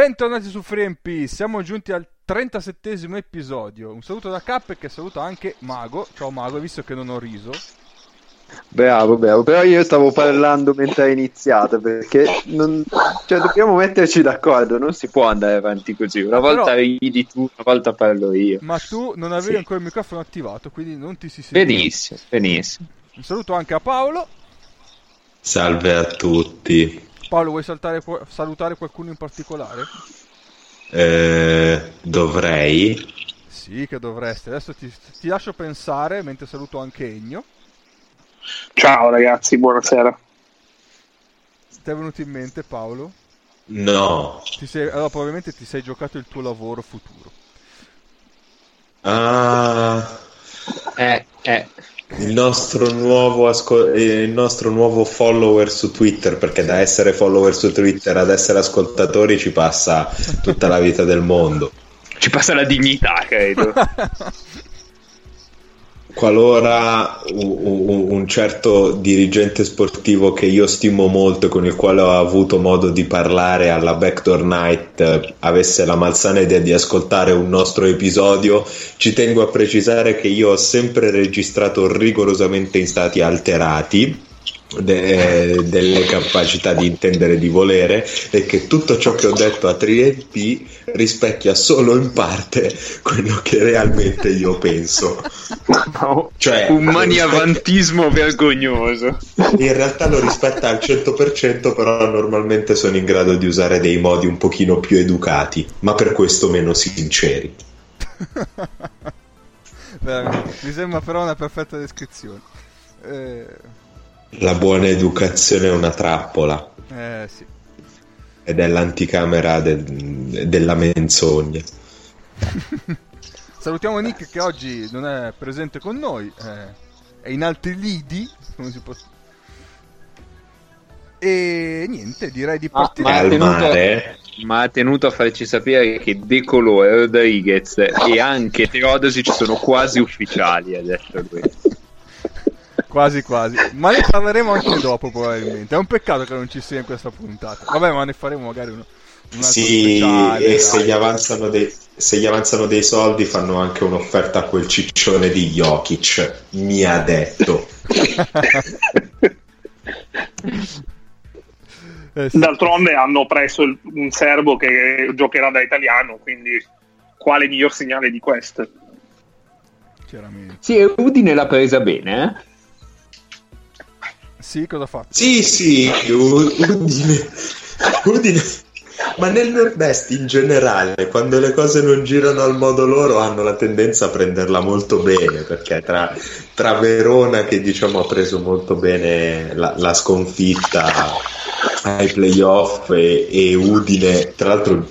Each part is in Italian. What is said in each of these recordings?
Bentornati su FreeMP, siamo giunti al 37 episodio. Un saluto da Cap che saluta anche Mago. Ciao Mago, visto che non ho riso? Bravo, bravo, però io stavo parlando mentre hai iniziato perché non... cioè, dobbiamo metterci d'accordo, non si può andare avanti così. Una volta Però... ridi tu, una volta parlo io. Ma tu non avevi sì. ancora il microfono attivato, quindi non ti si sente. Benissimo, benissimo. Un saluto anche a Paolo. Salve a tutti. Paolo, vuoi saltare, salutare qualcuno in particolare? Eh, dovrei. Sì, che dovresti. Adesso ti, ti lascio pensare mentre saluto anche Egno. Ciao ragazzi, buonasera. Ti è venuto in mente Paolo? No. Ti sei, allora, probabilmente ti sei giocato il tuo lavoro futuro. Ah. Eh, eh. Il nostro, nuovo asco- eh, il nostro nuovo follower su Twitter, perché da essere follower su Twitter ad essere ascoltatori ci passa tutta la vita del mondo. Ci passa la dignità, credo. qualora un, un, certo dirigente sportivo che io stimo molto, con il quale ho avuto modo di parlare alla Backdoor Night, eh, avesse la malsana idea di ascoltare un nostro episodio, ci tengo a precisare che io ho sempre registrato rigorosamente in stati alterati de- delle capacità di intendere di volere e che tutto ciò che ho detto a 3MP rispecchia solo in parte quello che realmente io penso. No, cioè, un maniavantismo rispetta... vergognoso. In realtà lo rispetta al 100%, però normalmente sono in grado di usare dei modi un pochino più educati, ma per questo meno sinceri. Mi sembra però una perfetta descrizione. Eh... La buona educazione è una trappola. Eh sì. Ed è l'anticamera del, della menzogna. Salutiamo Nick che oggi non è presente con noi, eh, è in altri lidi, come si può E niente, direi di partire. Ah, ma, ha tenuto, ma, ha tenuto, a farci sapere che De Colò e Rodriguez e anche Teodosic sono quasi ufficiali, ha detto lui. Quasi quasi. Ma ne parleremo anche dopo probabilmente. È un peccato che non ci sia in questa puntata. Vabbè, ma ne faremo magari uno. Un sì, speciale, e se gli, avanzano dei, se gli avanzano dei soldi fanno anche un'offerta a quel ciccione di Jokic. Mi ha detto. eh, sì. D'altronde hanno preso il, un serbo che giocherà da italiano, quindi quale miglior segnale di questo? Chiaramente. Sì, Udine l'ha presa bene, eh? Sì, cosa fatto? Sì, sì, Udine. Udine. Ma nel nord-est in generale, quando le cose non girano al modo loro, hanno la tendenza a prenderla molto bene, perché tra, tra Verona, che diciamo ha preso molto bene la, la sconfitta ai playoff, e, e Udine, tra l'altro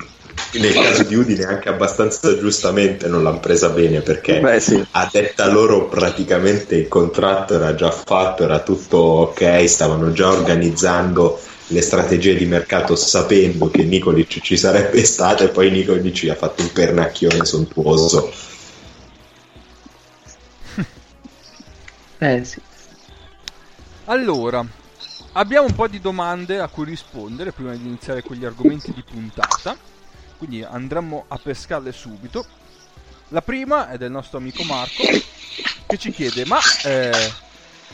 nel caso di Udine anche abbastanza giustamente non l'hanno presa bene perché Beh, sì. a detta loro praticamente il contratto era già fatto, era tutto ok, stavano già organizzando le strategie di mercato sapendo che Nicolic ci sarebbe stato e poi Nicolic ha fatto un pernacchione sontuoso. Eh sì. Allora, abbiamo un po' di domande a cui rispondere prima di iniziare con gli argomenti di puntata quindi andremo a pescarle subito. La prima è del nostro amico Marco che ci chiede: Ma eh,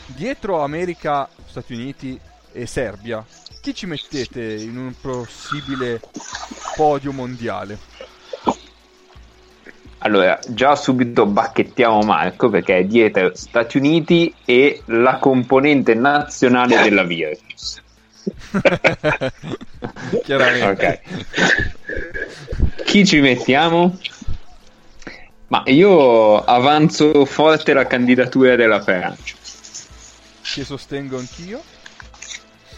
dietro America, Stati Uniti e Serbia, chi ci mettete in un possibile podio mondiale? Allora, già subito bacchettiamo Marco perché è dietro Stati Uniti e la componente nazionale della Virtus. Chiaramente. Ok. Chi ci mettiamo? Ma io avanzo forte la candidatura della Francia. Che sostengo anch'io.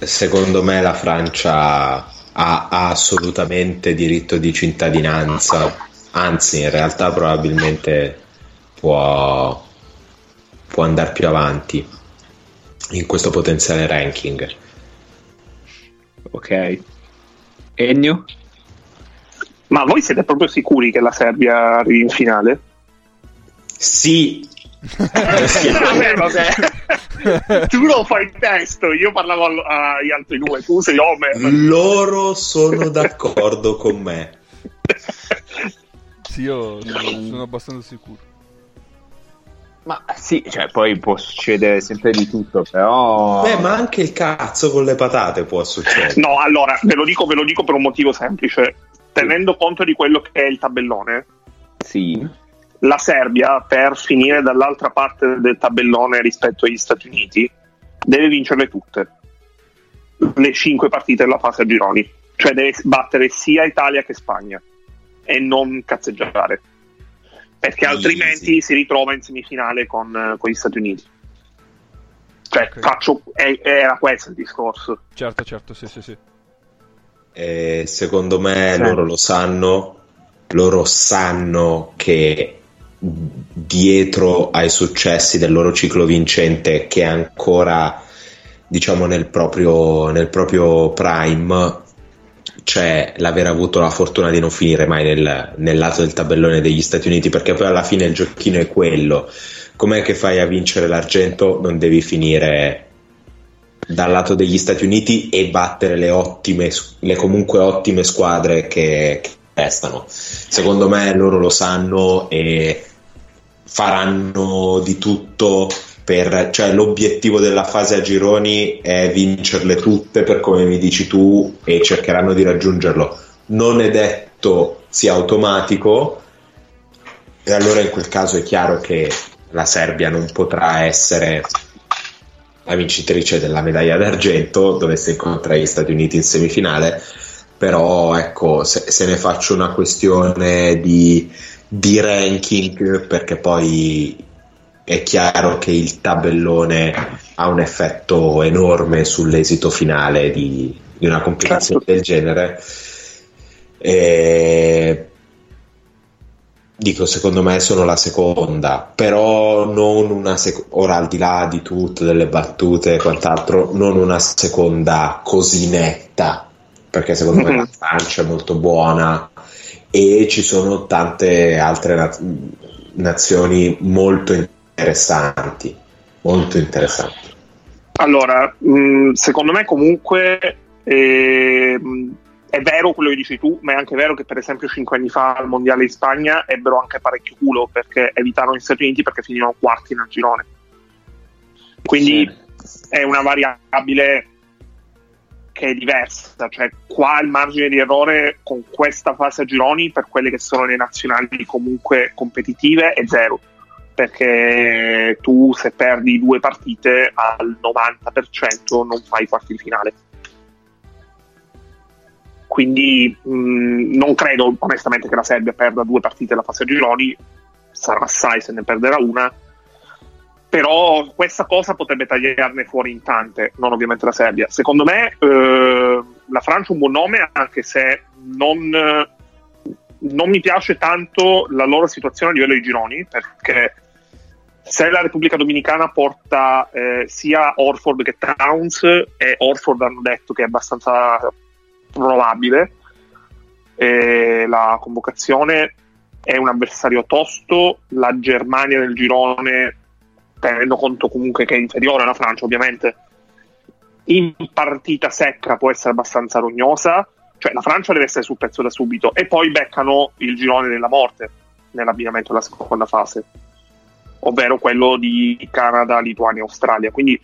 Secondo me la Francia ha, ha assolutamente diritto di cittadinanza, anzi in realtà probabilmente può, può andare più avanti in questo potenziale ranking. Ok. Ennio? Ma voi siete proprio sicuri che la Serbia arrivi in finale? Sì. vabbè, vabbè. tu lo fai testo, io parlavo agli altri due, tu sei Homer. Loro sono d'accordo con me. sì, io sono abbastanza sicuro. Ma sì, cioè, poi può succedere sempre di tutto, però. Beh, ma anche il cazzo con le patate può succedere. No, allora, ve lo dico, ve lo dico per un motivo semplice. Tenendo conto di quello che è il tabellone, sì. la Serbia, per finire dall'altra parte del tabellone rispetto agli Stati Uniti, deve vincerle tutte. Le cinque partite della fase a gironi. Cioè deve battere sia Italia che Spagna. E non cazzeggiare perché altrimenti Easy. si ritrova in semifinale con, eh, con gli Stati Uniti. Cioè, okay. faccio, è, era questo il discorso. Certo, certo, sì, sì, sì. E secondo me sì. loro lo sanno, loro sanno che dietro ai successi del loro ciclo vincente, che è ancora diciamo nel proprio, nel proprio prime, c'è l'aver avuto la fortuna di non finire mai nel, nel, lato del tabellone degli Stati Uniti, perché poi alla fine il giochino è quello. Com'è che fai a vincere l'argento? Non devi finire dal lato degli Stati Uniti e battere le ottime, le comunque ottime squadre che, che restano. Secondo me loro lo sanno e faranno di tutto per, cioè l'obiettivo della fase a gironi è vincerle tutte per come mi dici tu e cercheranno di raggiungerlo. Non è detto sia automatico e allora in quel caso è chiaro che la Serbia non potrà essere la vincitrice della medaglia d'argento dovesse incontrare gli Stati Uniti in semifinale però ecco se, se ne faccio una questione di, di ranking perché poi è chiaro che il tabellone ha un effetto enorme sull'esito finale di, di una competizione certo. del genere. E dico secondo me sono la seconda però non una seconda ora al di là di tutte delle battute e quant'altro non una seconda così netta perché secondo mm-hmm. me la Francia è molto buona e ci sono tante altre naz- nazioni molto interessanti interessanti, molto interessanti. Allora, mh, mm, secondo me comunque eh, è vero quello che dici tu, ma è anche vero che per esempio cinque anni fa al Mondiale in Spagna ebbero anche parecchio culo perché evitarono gli Stati Uniti perché finivano quarti nel girone. Quindi sì. è una variabile che è diversa, cioè qua il margine di errore con questa fase a gironi per quelle che sono le nazionali comunque competitive è zero perché tu se perdi due partite al 90% non fai quarti di finale. Quindi mh, non credo onestamente che la Serbia perda due partite alla fase a gironi, sarà assai se ne perderà una, però questa cosa potrebbe tagliarne fuori in tante, non ovviamente la Serbia. Secondo me eh, la Francia è un buon nome, anche se non, non mi piace tanto la loro situazione a livello di gironi, perché se la Repubblica Dominicana porta eh, sia Orford che Towns e Orford hanno detto che è abbastanza probabile eh, la convocazione è un avversario tosto la Germania nel girone tenendo conto comunque che è inferiore alla Francia ovviamente in partita secca può essere abbastanza rognosa cioè la Francia deve essere sul pezzo da subito e poi beccano il girone della morte nell'abbinamento della seconda fase ovvero quello di Canada, Lituania e Australia. Quindi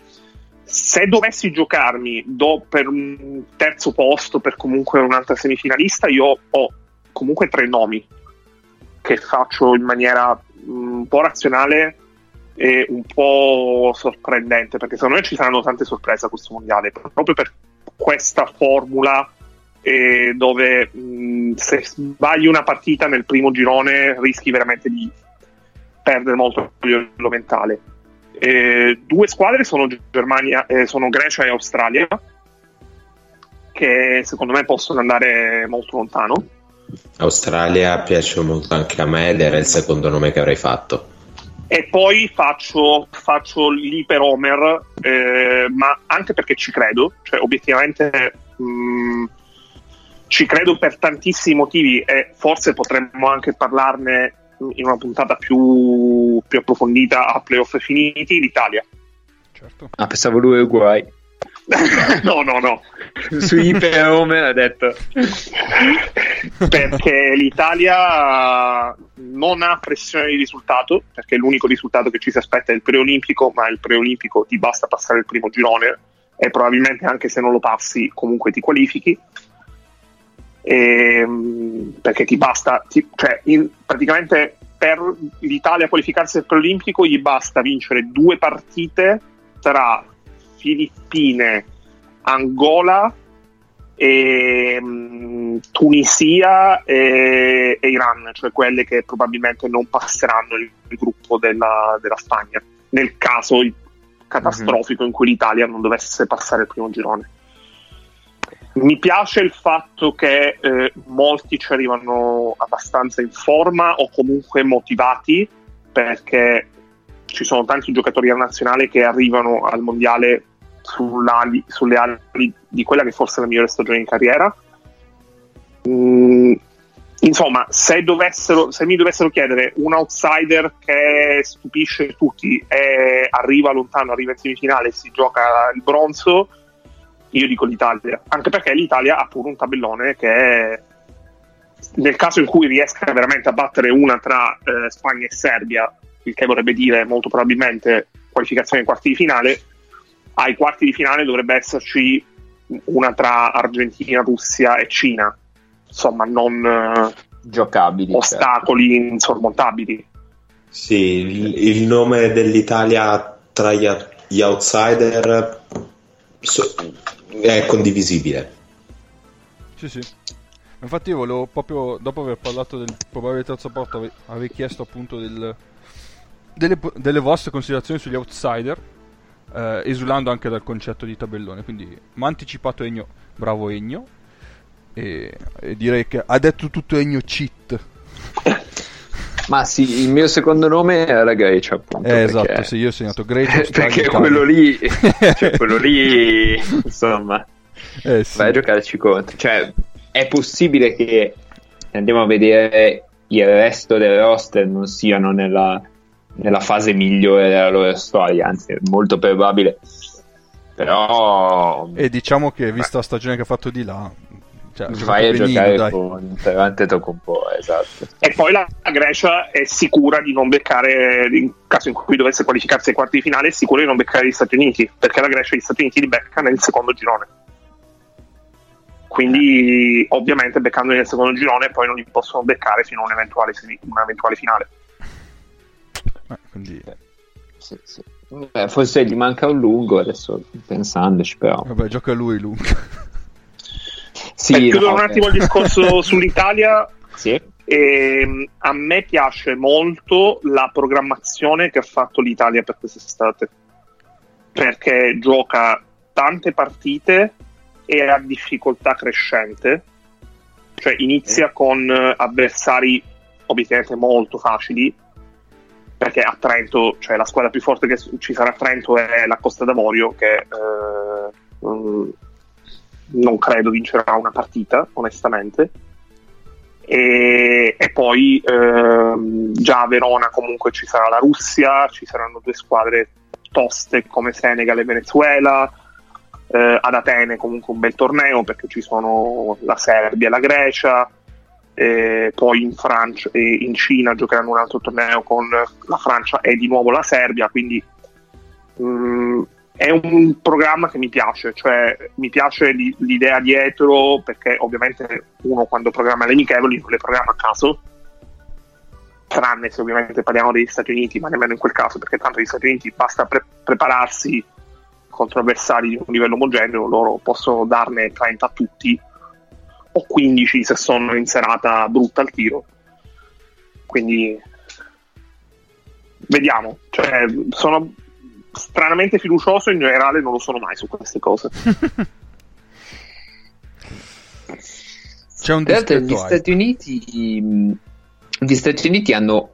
se dovessi giocarmi do per un terzo posto, per comunque un'altra semifinalista, io ho comunque tre nomi che faccio in maniera mm, un po' razionale e un po' sorprendente, perché secondo me ci saranno tante sorprese a questo mondiale, proprio per questa formula eh, dove mh, mm, se sbagli una partita nel primo girone rischi veramente di perdere molto a livello mentale. Eh, due squadre sono, Germania, eh, sono Grecia e Australia, che secondo me possono andare molto lontano. Australia piace molto anche a me ed era il secondo nome che avrei fatto. E poi faccio, faccio l'iper Homer, eh, ma anche perché ci credo, cioè obiettivamente mh, mm, ci credo per tantissimi motivi e forse potremmo anche parlarne in una puntata più, più approfondita a playoff finiti l'Italia. Certo. Ah, pensavo lui uguai. no, no, no. Su Iper Homer ha detto perché l'Italia non ha pressione di risultato, perché l'unico risultato che ci si aspetta è il preolimpico, ma il preolimpico ti basta passare il primo girone e probabilmente anche se non lo passi comunque ti qualifichi. E, perché ti basta, ti, cioè in, praticamente per l'Italia qualificarsi al preolimpico gli basta vincere due partite tra Filippine, Angola, e, um, Tunisia e, e, Iran, cioè quelle che probabilmente non passeranno il, il gruppo della, della, Spagna, nel caso catastrofico mm-hmm. in cui l'Italia non dovesse passare il primo girone. Mi piace il fatto che eh, molti ci arrivano abbastanza in forma o comunque motivati perché ci sono tanti giocatori a nazionale che arrivano al mondiale sulle ali di quella che forse è la migliore stagione in carriera. Mm, insomma, se, dovessero, se, mi dovessero chiedere un outsider che stupisce tutti e arriva lontano, arriva in semifinale e si gioca il bronzo, io dico l'Italia. Anche perché l'Italia ha pure un tabellone che nel caso in cui riesca veramente a battere una tra eh, Spagna e Serbia, il che vorrebbe dire molto probabilmente qualificazione ai quarti di finale, ai quarti di finale dovrebbe esserci una tra Argentina, Russia e Cina. Insomma, non eh, giocabili, certo. ostacoli certo. insormontabili. Sì, il, il, nome dell'Italia tra gli, gli outsider so, è condivisibile. Sì, sì. Infatti io volevo proprio, dopo aver parlato del probabile terzo porto, aver chiesto appunto del, delle, delle vostre considerazioni sugli outsider eh, esulando anche dal concetto di tabellone. Quindi mi ha anticipato Egno, bravo Egno. E, e, direi che ha detto tutto Egno cheat. Ma sì, il mio secondo nome era Grecia, appunto. Eh, esatto, sì, io ho segnato Grecia. perché quello lì, cioè quello lì, insomma, eh, sì. vai a giocarci contro. Cioè, è possibile che andiamo a vedere il resto del roster non siano nella, nella fase migliore della loro storia, anzi è molto probabile. Però... E diciamo che vista la stagione che ha fatto di là... Cioè, vai a giocare dai. con Ferrante Tocumpo, esatto. E poi la Grecia è sicura di non beccare, in caso in cui dovesse qualificarsi ai quarti di finale, è sicura di non beccare gli Stati Uniti, perché la Grecia e gli Stati Uniti li becca nel secondo girone. Quindi, ovviamente, beccando nel secondo girone, poi non li possono beccare fino a un'eventuale, un'eventuale finale. Eh, quindi... Sì, sì. Beh, forse gli manca un lungo adesso pensandoci però. Vabbè, gioca lui lungo. Sì, Beh, chiudo no, un attimo il discorso sull'Italia. Sì. E, ehm, a me piace molto la programmazione che ha fatto l'Italia per quest'estate perché gioca tante partite e a difficoltà crescente cioè inizia con avversari obiettivamente molto facili perché a Trento, cioè la squadra più forte che ci sarà a Trento è la Costa d'Avorio, che eh, non credo vincerà una partita, onestamente. E, e poi eh, già a Verona comunque ci sarà la Russia, ci saranno due squadre toste come Senegal e Venezuela. Eh, ad Atene comunque un bel torneo perché ci sono la Serbia e la Grecia eh, poi in Francia e in Cina giocheranno un altro torneo con la Francia e di nuovo la Serbia, quindi mh, mm, è un programma che mi piace, cioè mi piace l'idea dietro perché ovviamente uno quando programma le amichevoli non le programma a caso, tranne se ovviamente parliamo degli Stati Uniti, ma nemmeno in quel caso perché tanto gli Stati Uniti basta pre- prepararsi contro avversari di un livello omogeneo, loro possono darne 30 a tutti o 15 se sono in serata brutta al tiro. Quindi vediamo, cioè, sono stranamente fiducioso, in generale non lo sono mai su queste cose. C'è un Tra gli Stati Uniti gli Stati Uniti hanno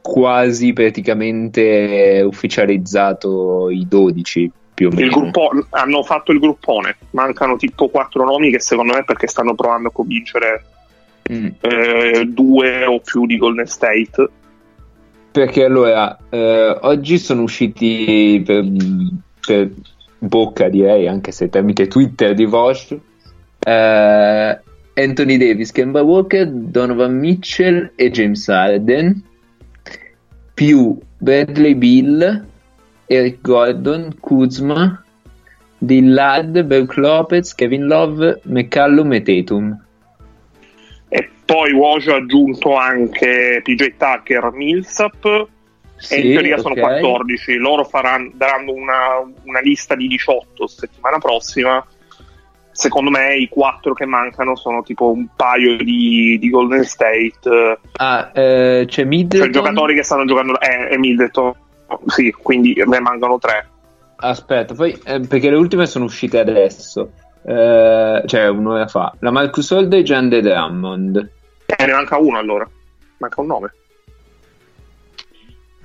quasi praticamente ufficializzato i 12 più o meno. Gruppo, hanno fatto il gruppone, mancano tipo quattro nomi che secondo me perché stanno provando a convincere mm. eh, due o più di Golden State. Perché allora, eh, oggi sono usciti per, per, bocca, direi, anche se tramite Twitter di Vosh, eh, Anthony Davis, Kemba Walker, Donovan Mitchell e James Harden, più Bradley Bill, Eric Gordon, Kuzma, Dillard, Berk Lopez, Kevin Love, McCallum e Tatum. Poi Woj ha aggiunto anche PJ Tucker, Millsap sì, e in teoria sono okay. 14. Loro faranno, daranno una, una lista di 18 settimana prossima secondo me i quattro che mancano sono tipo un paio di, di Golden State. Ah, eh, c'è Middleton. Cioè giocatori che stanno giocando. Eh, è Middleton. Sì, quindi ne mancano tre. Aspetta, poi eh, perché le ultime sono uscite adesso. Eh, cioè un'ora fa. La Marcus Holder e De Drummond. Eh, ne manca uno allora. Manca un nome.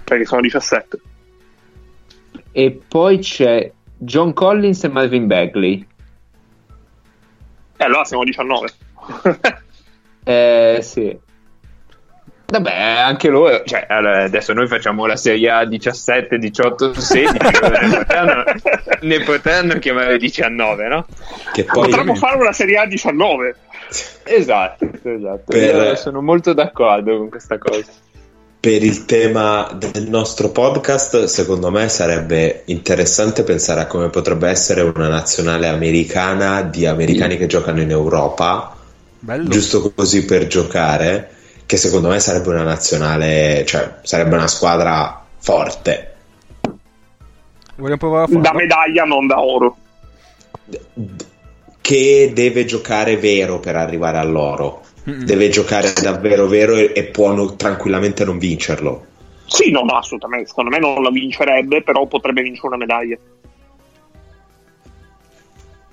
Perché sono 17. E poi c'è John Collins e Marvin Bagley. Eh, allora siamo 19. eh, sì. Vabbè, anche loro, cioè, adesso noi facciamo la Serie A 17, 18, 16, ne, potranno, ne potranno chiamare 19, no? Che poi... Potremmo fare una Serie A 19. Esatto, esatto. Per... sono molto d'accordo con questa cosa per il tema del nostro podcast, secondo me sarebbe interessante pensare a come potrebbe essere una nazionale americana di americani che giocano in Europa, Bello. giusto così per giocare, che secondo me sarebbe una nazionale, cioè sarebbe una squadra forte. Vogliamo provare a farlo? Da medaglia, non da oro. Che deve giocare vero per arrivare all'oro Mm-mm. deve giocare davvero vero e, e può no, tranquillamente non vincerlo. Sì, no, no, assolutamente. Secondo me non la vincerebbe, però potrebbe vincere una medaglia.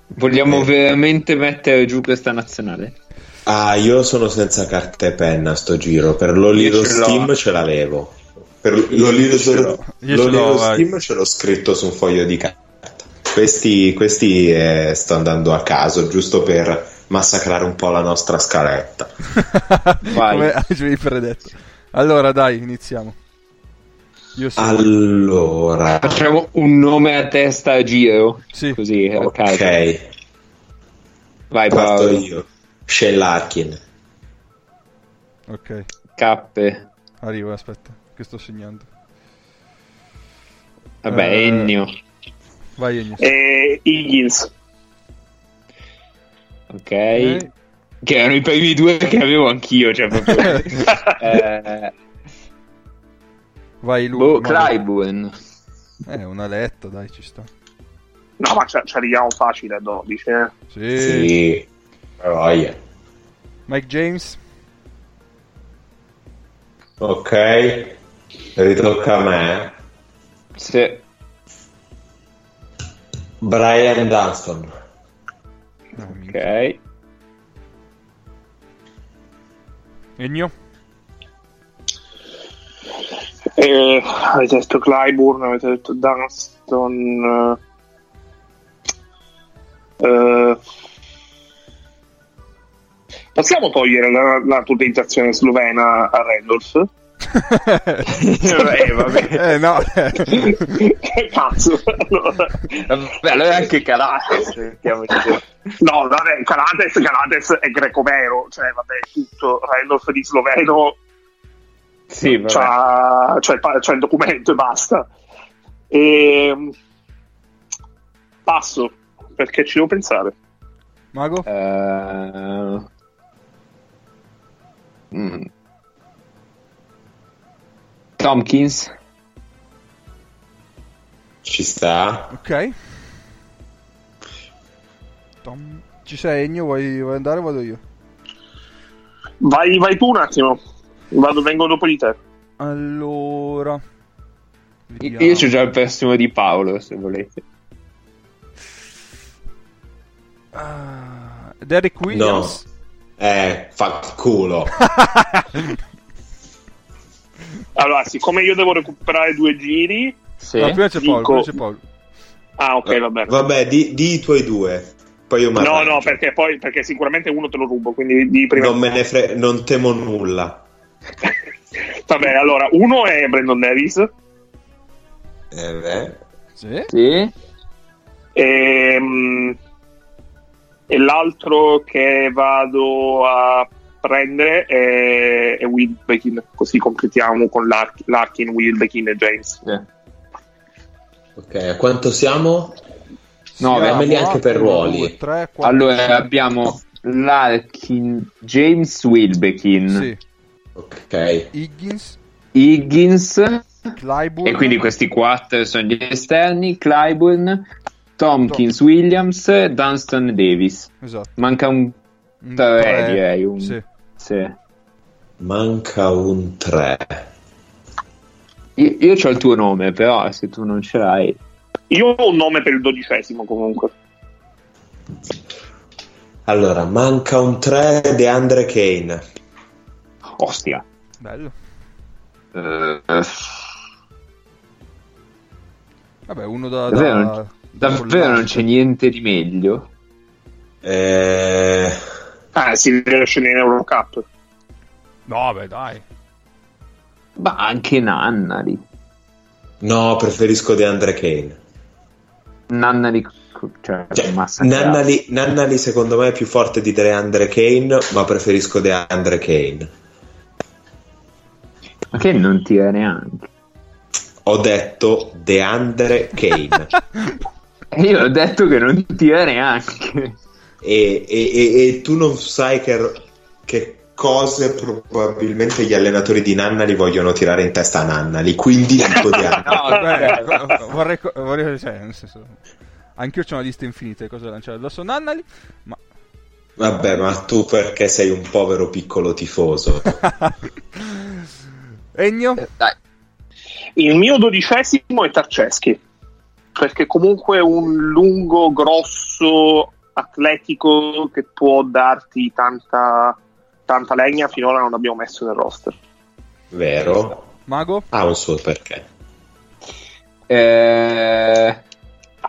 Vogliamo eh. veramente mettere giù questa nazionale? Ah, io sono senza carta e penna sto giro. Per l'Oliro Steam ce l'avevo. Per l'Oliro, ce l'Oliro Steam ce l'ho scritto su un foglio di carta. Questi, questi eh, sto andando a caso, giusto per massacrare un po' la nostra scaletta. Vai. Come avevi predetto. Allora, dai, iniziamo. Allora, facciamo un nome a testa a giro. Sì. Così, ok. Vai, Parto io. Shellarkin. Ok. Cappe. Arrivo, aspetta, che sto segnando. Vabbè, eh... Ennio. Vai Ennio. E Higgins ok. Che erano i primi due che avevo anch'io, cioè proprio... eh... Vai Lu. Boh, Clyburn. Eh, una letta, dai, ci sta. No, ma ci arriviamo facile a 12, eh. Sì. Sì. Oh, yeah. Mike James. Ok. Ritocca a me. Sì. Brian Dunston. Ok. Ennio? Eh, avete detto Clyburn, avete detto Dunston. Eh, possiamo togliere la, la tutazione slovena a Randolph? eh, vabbè. Eh, no. che cazzo? Allora... Beh, allora anche Calates. no, vabbè, Calates, Calates è greco vero, cioè, vabbè, tutto. Randolph di sloveno. Sì, c'ha, c'ha, il, c'ha il documento e basta. E... Ehm, passo, perché ci devo pensare. Mago? Uh... Mm. Tompkins. Ci sta. Ok. Tom... Ci sei Ennio? Vuoi, vuoi andare o vado io? Vai, vai tu un attimo. Vado, vengo dopo di te. Allora. Vediamo. Io c'ho già il pessimo di Paolo, se volete. Uh, Derek Williams. No. Eh, fa culo. Allora, siccome io devo recuperare due giri, sì. no, prima c'è Paolo, dico... prima c'è Paolo. Ah, ok, va bene. Vabbè, di, di i tuoi due. Poi io No, no, perché poi perché sicuramente uno te lo rubo, quindi di prima. Non me ne fre... non temo nulla. Vabbè, allora, uno è Brandon Davis. Eh, beh. Sì. Sì. E, mm, e l'altro che vado a prendere è, è Wilbekin, così completiamo con l'Ark- Larkin, Wilbekin e James. sì. Ok, a quanto siamo? No, Siamo mettili anche per ruoli. due, tre, quattro, Allora abbiamo Larkin, James Wilbekin, Sì. Ok. Higgins, Higgins, Clyburn. e quindi questi quattro sono gli esterni, Clyburn, Tompkins, Williams, Dunston e Davis. Esatto. Manca un Un tre, tre, direi. Un... Sì. sì. Manca un 3. Io, io ho il tuo nome, però se tu non ce l'hai... Io ho un nome per il dodicesimo comunque. Allora, manca un 3 di Andre Kane. Ostia. Bello. Eh, Vabbè, uno da... Da davvero non c'è niente di meglio? Eh, Ah, si riesce in Eurocup. No, beh, dai. Ma anche Nannari. no, preferisco di Andre Kane. Nannari... Cioè, Cioè. Nannali, Nannali secondo me è più forte di DeAndre Kane, ma preferisco DeAndre Kane. Ma che non tira neanche. Ho detto DeAndre Kane. E io ho detto che non tira neanche. e, e- e- e tu non sai che, che cose probabilmente gli allenatori di Nannali vogliono tirare in testa a Nannali, quindi dico DeAndre. No, beh, vorrei, vorrei cioè, nel senso, anch'io ho una lista infinita di cose da lanciare addosso a Nannali, ma Vabbè, ma tu perché sei un povero piccolo tifoso? Ennio? Dai. Il mio dodicesimo è Tarceschi, perché comunque è un lungo, grosso, atletico che può darti tanta, tanta legna. Finora non abbiamo messo nel roster. Vero? Mago? Ha un suo perché. Eh,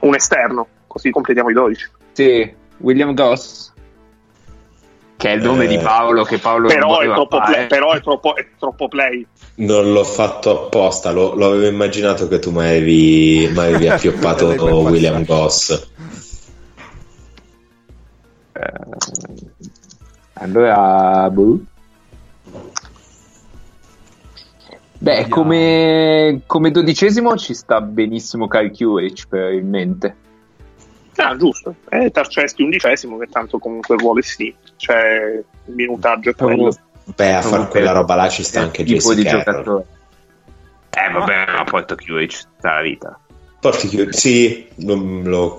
Un esterno, così completiamo i 12. sì, William Goss. Che è il nome Eh, di Paolo, che Paolo non Però è, troppo play, però è troppo, è troppo play. Non l'ho fatto apposta, lo, lo avevo immaginato che tu mi avevi, mi avevi appioppato William. Goss. Eh, allora, boh. Beh, come, come dodicesimo ci sta benissimo Kyle Curich, probabilmente. Ah, giusto. È Tarceschi undicesimo, che tanto comunque vuole sì. Cioè, il minutaggio è quello. Beh, a fare quella roba là ci sta anche tipo Jesse di giocatore. Eh, vabbè, ma porta Curich tutta la vita. Porti chiudi- sì, lo, lo-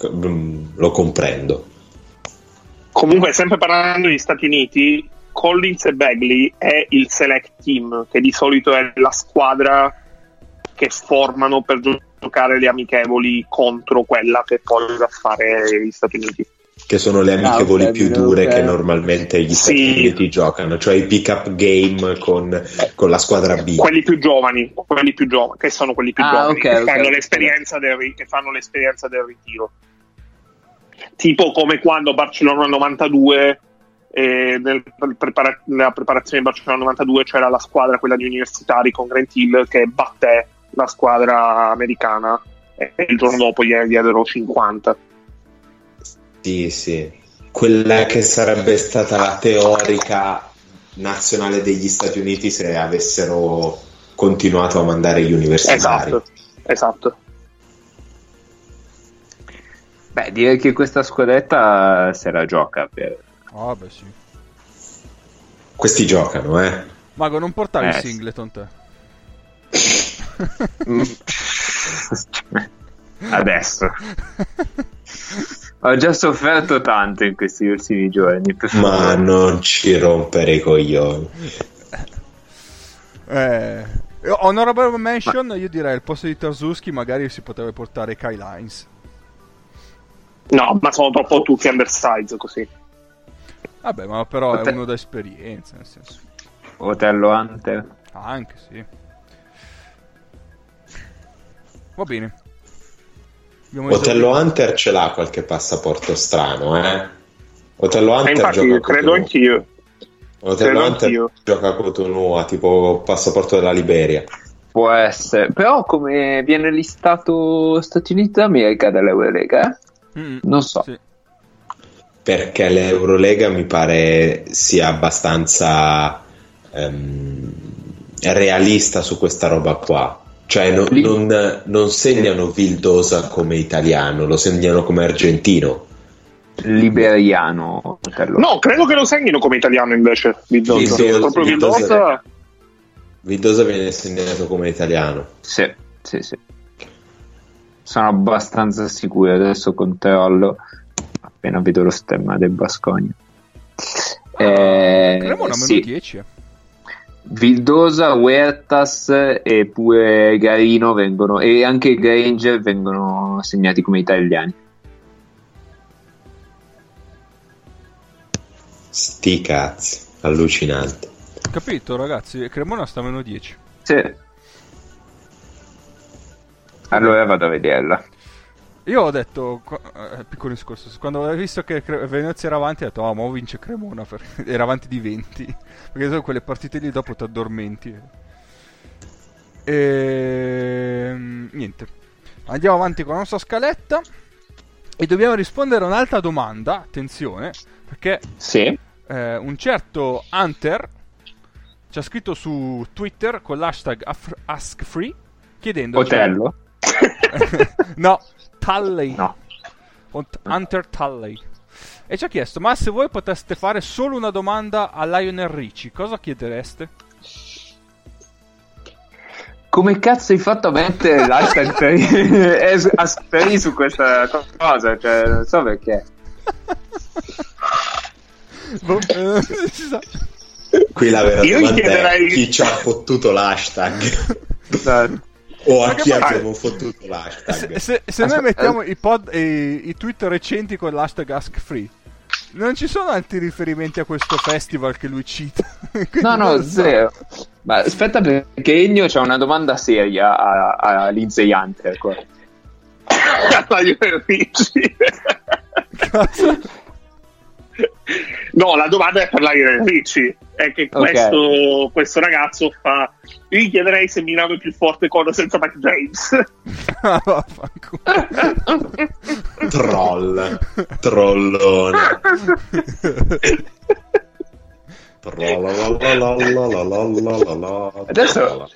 lo comprendo. Comunque, sempre parlando degli Stati Uniti, Collins e Bagley è il select team, che di solito è la squadra che formano per gio- giocare le amichevoli contro quella che poi va a fare gli Stati Uniti. Che sono le amichevoli Ah, ok, più dure che normalmente gli Stati Sì. Uniti giocano, cioè i pick-up game con, con la squadra B. Quelli più giovani, quelli più giovani, che sono quelli più Ah, giovani, ok, che, fanno l'esperienza del, che fanno l'esperienza del ritiro. Tipo come quando Barcellona 92, eh, nel prepara- nella preparazione di Barcellona 92 c'era la squadra, quella di universitari con Grant Hill, che batté la squadra americana e il giorno dopo gli diedero 50. Sì, sì. Quella che sarebbe stata la teorica nazionale degli Stati Uniti se avessero continuato a mandare gli universitari. Esatto, esatto. Beh, direi che questa squadretta se la gioca per... Ah, beh, sì. Questi giocano, eh. Mago, non portavi Eh, il singleton te? Adesso. Ho già sofferto tanto in questi ultimi giorni. per Ma non ci rompere i coglioni. Eh, honorable mention, io direi al posto di Tarzuski magari si potrebbe portare Kyle Hines. No, ma sono troppo tutti undersize così. Vabbè, ma però è Pote- uno da esperienza, nel senso. Otello Hunter. Anche sì. Va bene. Abbiamo Otello Hunter ce l'ha qualche passaporto strano, eh. Otello Hunter infatti, gioca credo con- anch'io. Otello Hunter anch'io. gioca a Cotonou, tipo passaporto della Liberia. Può essere, però come viene listato Stati Uniti d'America dall'Eurolega, eh? Mm, non so. sì. Perché l'Eurolega mi pare sia abbastanza ehm, realista su questa roba qua. Cioè no- Lì- non, non segnano Vildosa come italiano, lo segnano come argentino. Liberiano. Otello. No, credo che lo segnino come italiano invece. Vildosa. Vildosa- Proprio Vildosa- Vildosa. Vildosa viene segnato come italiano. Sì, sì, sì. Sono abbastanza sicuro, adesso controllo appena vedo lo stemma del Bascogna. Eh, Cremona meno sì, 10. Vildosa, Huertas e pure Garino vengono e anche Granger vengono segnati come italiani. Sti cazzi, allucinante. Capito, ragazzi? Cremona sta a meno 10. Sì. Allora vado a vederla. Io ho detto, eh, piccolo discorso, quando ho visto che Venezia era avanti, ho detto, oh, ma vince Cremona, era avanti di 20. Perché sono quelle partite lì dopo ti addormenti. E... Niente. Andiamo avanti con la nostra scaletta. E dobbiamo rispondere a un'altra domanda, attenzione, perché Sì. eh, un certo Hunter ci ha scritto su Twitter con l'hashtag AskFree chiedendo... Otello? no, Talley. No. Hunt- Hunter Talley. E ci ha chiesto, ma se voi poteste fare solo una domanda a Lionel Ricci, cosa chiedereste? Come cazzo hai fatto a mettere l'hashtag per Asperi su questa cosa? Cioè, non so perché. Boh, eh, non si sa. Qui la vera Io domanda chiederei- è chi ci ha fottuto l'hashtag Esatto. O a chi poi- abbiamo fottuto l'hashtag. Se, se- se noi Aspetta, mettiamo i, pod, i, i tweet recenti con l'hashtag AskFree, non ci sono altri riferimenti a questo festival che lui cita? No, no, so. zero. Ma aspetta perché Ennio c'ha una domanda seria a, a Lindsay Hunter Ricci. Cosa? No, la domanda è per Lionel Ricci. È che Ok. questo, questo ragazzo fa. Io gli chiederei se Milano è più forte con o senza Mike James. Ah. Troll, trollone. Adesso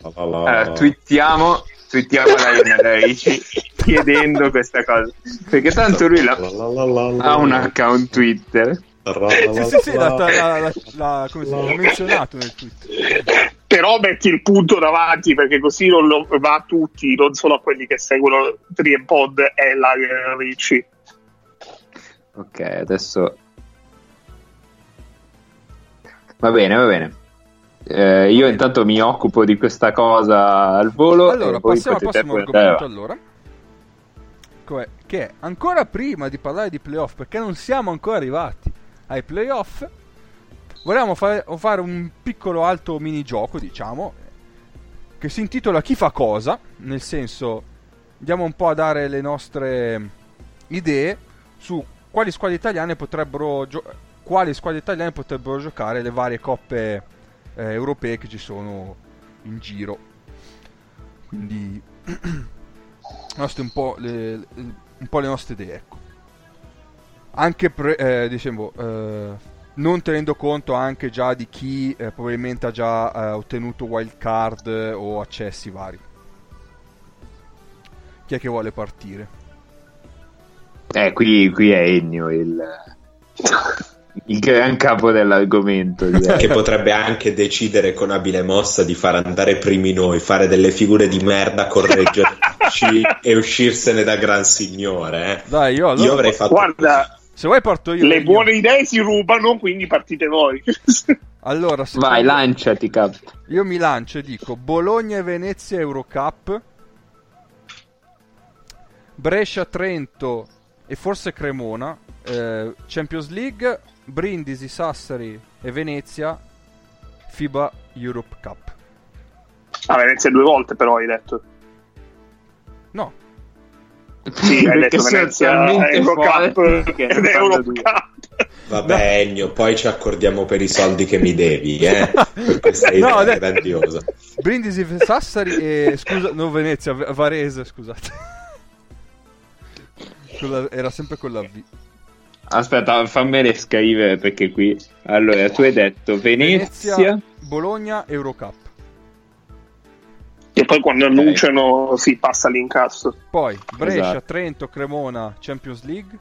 twittiamo, twittiamo Lionel Ricci chiedendo questa cosa. Perché tanto lui la- ha un account Twitter. Sì, sì, sì, l'ha, l'ha- l'ha- l'ha- come si? L'ha menzionato nel tweet. Però metti il punto davanti perché così non lo va a tutti, non solo a quelli che seguono Triempod e Lionel Ricci. Ok, adesso... Va bene, va bene. Eh, io intanto mi occupo di questa cosa al volo. Allora, passiamo al prossimo argomento allora. Com'è? Che è ancora prima di parlare di playoff, perché non siamo ancora arrivati ai playoff, volevamo fare, fare un piccolo alto minigioco, diciamo, che si intitola Chi fa cosa, nel senso andiamo un po' a dare le nostre idee su quali squadre italiane potrebbero gio- quali squadre italiane potrebbero giocare le varie coppe eh, europee che ci sono in giro. Quindi nostre un po' le, un po' le nostre idee, ecco. Anche pre- eh, dicevo, eh, non tenendo conto anche già di chi eh, probabilmente ha già eh, ottenuto wild card o accessi vari. Chi è che vuole partire? Eh, qui, qui è Ennio il, il gran capo dell'argomento. direi. Che potrebbe anche decidere con abile mossa di far andare primi noi, fare delle figure di merda, correggerci e uscirsene da gran signore. eh. Dai, io allora Io avrei fatto Guarda, se vuoi parto io. le io. buone idee si rubano, quindi partite voi. Allora, se Vai, lanciati, cap. Io mi lancio e dico Bologna e Venezia Eurocup, Brescia, Trento e forse Cremona, eh, Champions League, Brindisi, Sassari e Venezia, FIBA Europe Cup. A Venezia due volte, però hai detto. No, Sì, Perché sono Venezia, talmente Eurocup che ed. Vabbè, Ennio, poi ci accordiamo per i soldi che mi devi, eh? Questa No, idea dai. è grandiosa. Brindisi, Sassari e scusa, no Venezia, Varese, scusate. Con la- era sempre con la V. Aspetta, fammele scrivere perché qui. Allora, tu hai detto Venezia. Bologna, Eurocup. E poi quando annunciano si passa l'incasso. Poi Brescia, Esatto. Trento, Cremona, Champions League.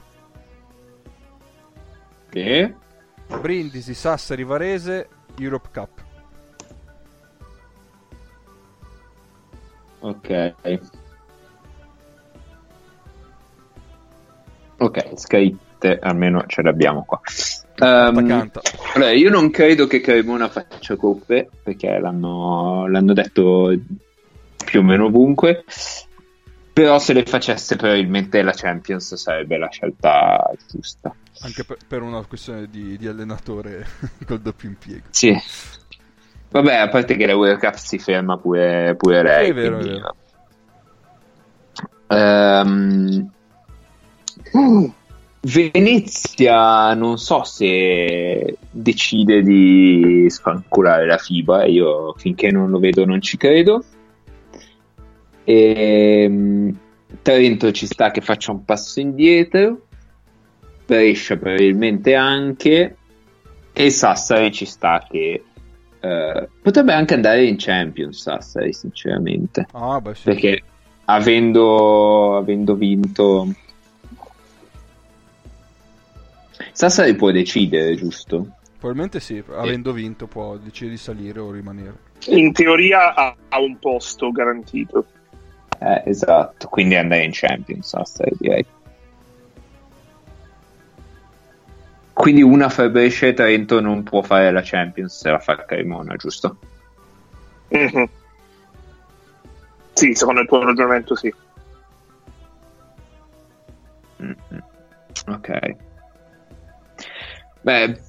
Sì. Brindisi, Sassari, Varese, Europe Cup. Ok. Ok, scritte almeno ce l'abbiamo qua. Ehm, Attaccanta. allora, io non credo che Cremona faccia coppe perché l'hanno, l'hanno detto più o meno ovunque. Però se le facesse probabilmente la Champions sarebbe la scelta giusta. Anche per, per una questione di, di allenatore col doppio impiego. Sì. Vabbè, a parte che la World Cup si ferma pure, pure lei. È vero, è quindi- vero. Ehm, Venezia non so se decide di sfanculare la FIBA, io finché non lo vedo non ci credo. Ehm, Trento ci sta che faccia un passo indietro, Brescia probabilmente anche, e Sassari ci sta che eh, potrebbe anche andare in Champions Sassari sinceramente Ah, beh, sì. perché avendo, avendo vinto Sassari può decidere giusto? Probabilmente sì, avendo vinto può decidere di salire o rimanere. In teoria ha un posto garantito. Eh, esatto quindi andare in Champions Sassari direi quindi una fra Brescia e Trento non può fare la Champions se la fa Cremona giusto? Mhm. Sì, secondo il tuo ragionamento sì. Mm-mm. Ok. Beh,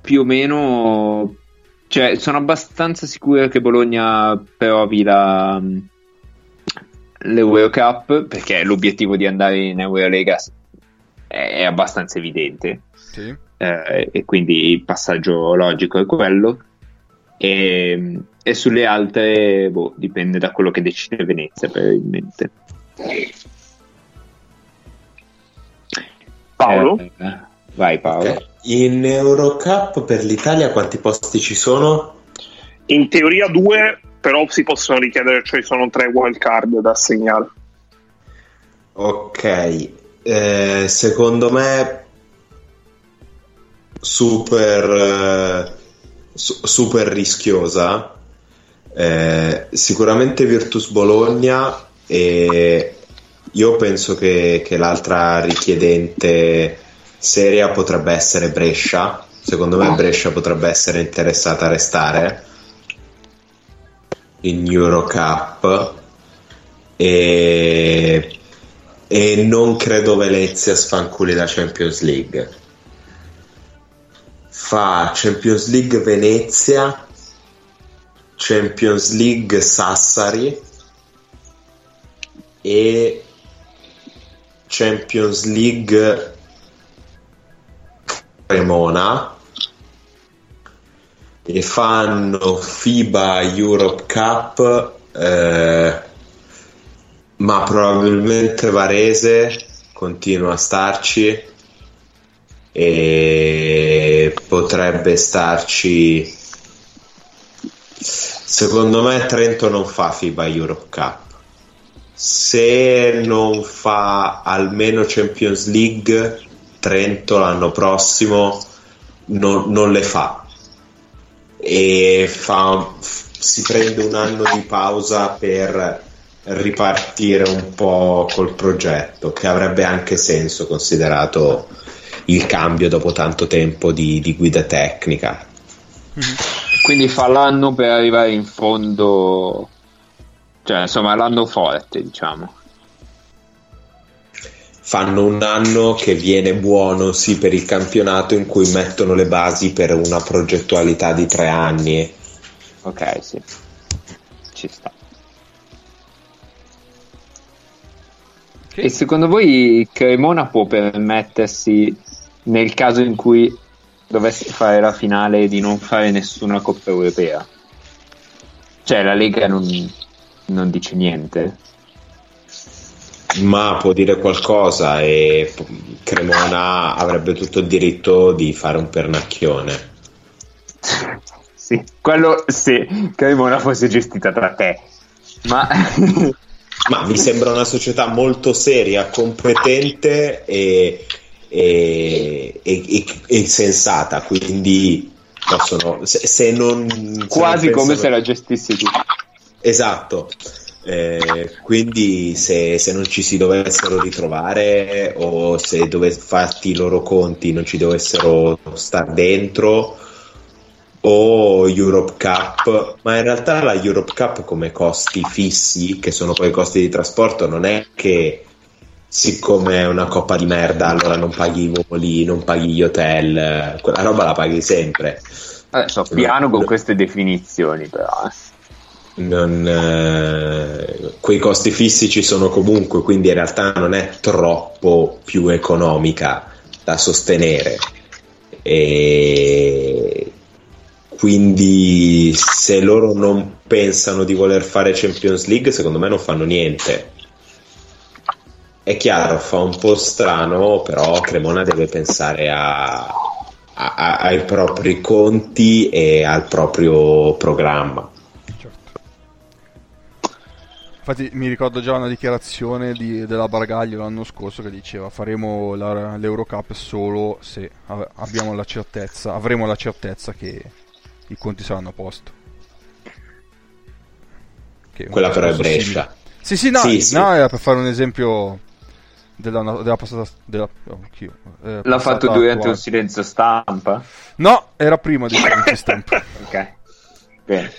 più o meno, cioè, sono abbastanza sicuro che Bologna provi la l'Eurocup perché l'obiettivo di andare in Eurolega è, è abbastanza evidente Sì. eh, e quindi il passaggio logico è quello. E, e sulle altre, boh, dipende da quello che decide Venezia, probabilmente. Paolo? Eh, vai Paolo. Ok. In Eurocup per l'Italia quanti posti ci sono? In teoria due, però si possono richiedere, cioè sono tre wild card da assegnare. Ok, eh, secondo me super, eh, su- super rischiosa. Eh, sicuramente Virtus Bologna e io penso che, che l'altra richiedente seria potrebbe essere Brescia. Secondo me Brescia potrebbe essere interessata a restare in Eurocup e, e non credo Venezia sfanculi la Champions League. Fa Champions League Venezia, Champions League Sassari e Champions League Cremona e fanno FIBA Europe Cup eh, ma probabilmente Varese continua a starci e potrebbe starci secondo me Trento non fa FIBA Europe Cup. Se non fa almeno Champions League Trento l'anno prossimo non, non le fa e fa, si prende un anno di pausa per ripartire un po' col progetto che avrebbe anche senso considerato il cambio dopo tanto tempo di, di guida tecnica Quindi fa l'anno per arrivare in fondo, cioè insomma l'anno forte, diciamo. Fanno un anno che viene buono sì per il campionato in cui mettono le basi per una progettualità di tre anni Ok, sì. Ci sta. Ok. E secondo voi Cremona può permettersi nel caso in cui dovesse fare la finale di non fare nessuna Coppa Europea. Cioè la Lega non, non dice niente. Ma può dire qualcosa e Cremona avrebbe tutto il diritto di fare un pernacchione. Sì, quello se Cremona fosse gestita da te. Ma Ma mi sembra una società molto seria, competente e, e, e, e sensata, quindi possono, se, se non... Se quasi non come pensano- se la gestissi tu. Esatto. Eh, quindi se, se non ci si dovessero ritrovare o se dovessero farti i loro conti non ci dovessero star dentro o Europe Cup ma in realtà la Europe Cup come costi fissi che sono poi i costi di trasporto non è che siccome è una coppa di merda allora non paghi i voli non paghi gli hotel eh, quella roba la paghi sempre Adesso piano con queste definizioni, però. Non, eh, quei costi fissi ci sono comunque, quindi in realtà non è troppo più economica da sostenere. E quindi se loro non pensano di voler fare Champions League, secondo me non fanno niente. È chiaro, fa un po' strano, però Cremona deve pensare a- a- ai propri conti e al proprio programma. Infatti mi ricordo già una dichiarazione di- della Bargaglio l'anno scorso che diceva faremo la- l'Eurocup solo se abbiamo la certezza, avremo la certezza che i conti saranno a posto. Che Quella però è Brescia. simile. Sì, sì, no, Sì, sì. no, era per fare un esempio della, della passata... Della, oh, eh, L'ha passata fatto durante attuale. un silenzio stampa. No, era prima dei silenzio stampa. Ok. Bene.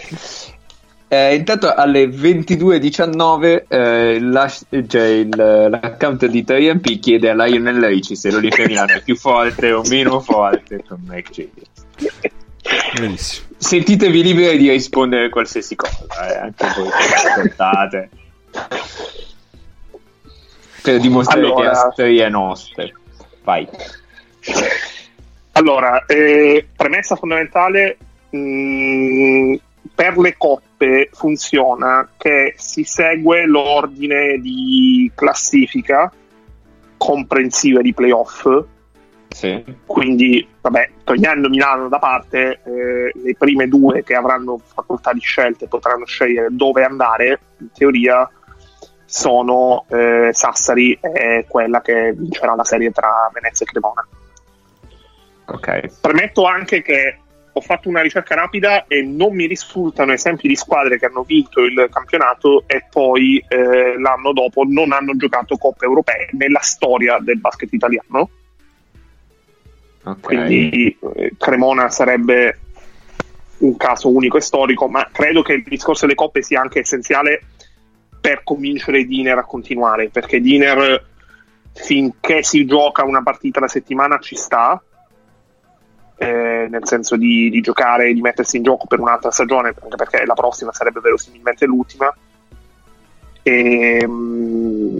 Eh, intanto alle 22.19 eh, la- cioè il- l'account di 3MP chiede a Lionel Ricci se l'Olimpia Milano è più forte o meno forte con Mike James. Benissimo. Sentitevi liberi di rispondere a qualsiasi cosa, eh, anche voi che ascoltate. Per dimostrare Allora- che la storia è nostra. Vai. Allora, eh, premessa fondamentale, mh, per le coppe funziona che si segue l'ordine di classifica comprensiva di playoff, Sì. quindi vabbè, togliendo Milano da parte, eh, le prime due che avranno facoltà di scelte potranno scegliere dove andare, in teoria sono eh, Sassari e quella che vincerà la serie tra Venezia e Cremona. Ok. Premetto anche che ho fatto una ricerca rapida e non mi risultano esempi di squadre che hanno vinto il campionato e poi eh, l'anno dopo non hanno giocato coppe europee nella storia del basket italiano. Ok. Quindi eh, Cremona sarebbe un caso unico e storico, ma credo che il discorso delle coppe sia anche essenziale per convincere i Diner a continuare, perché Diner finché si gioca una partita alla settimana ci sta, eh, nel senso di, di giocare e di mettersi in gioco per un'altra stagione, anche perché la prossima sarebbe verosimilmente l'ultima. E, mm,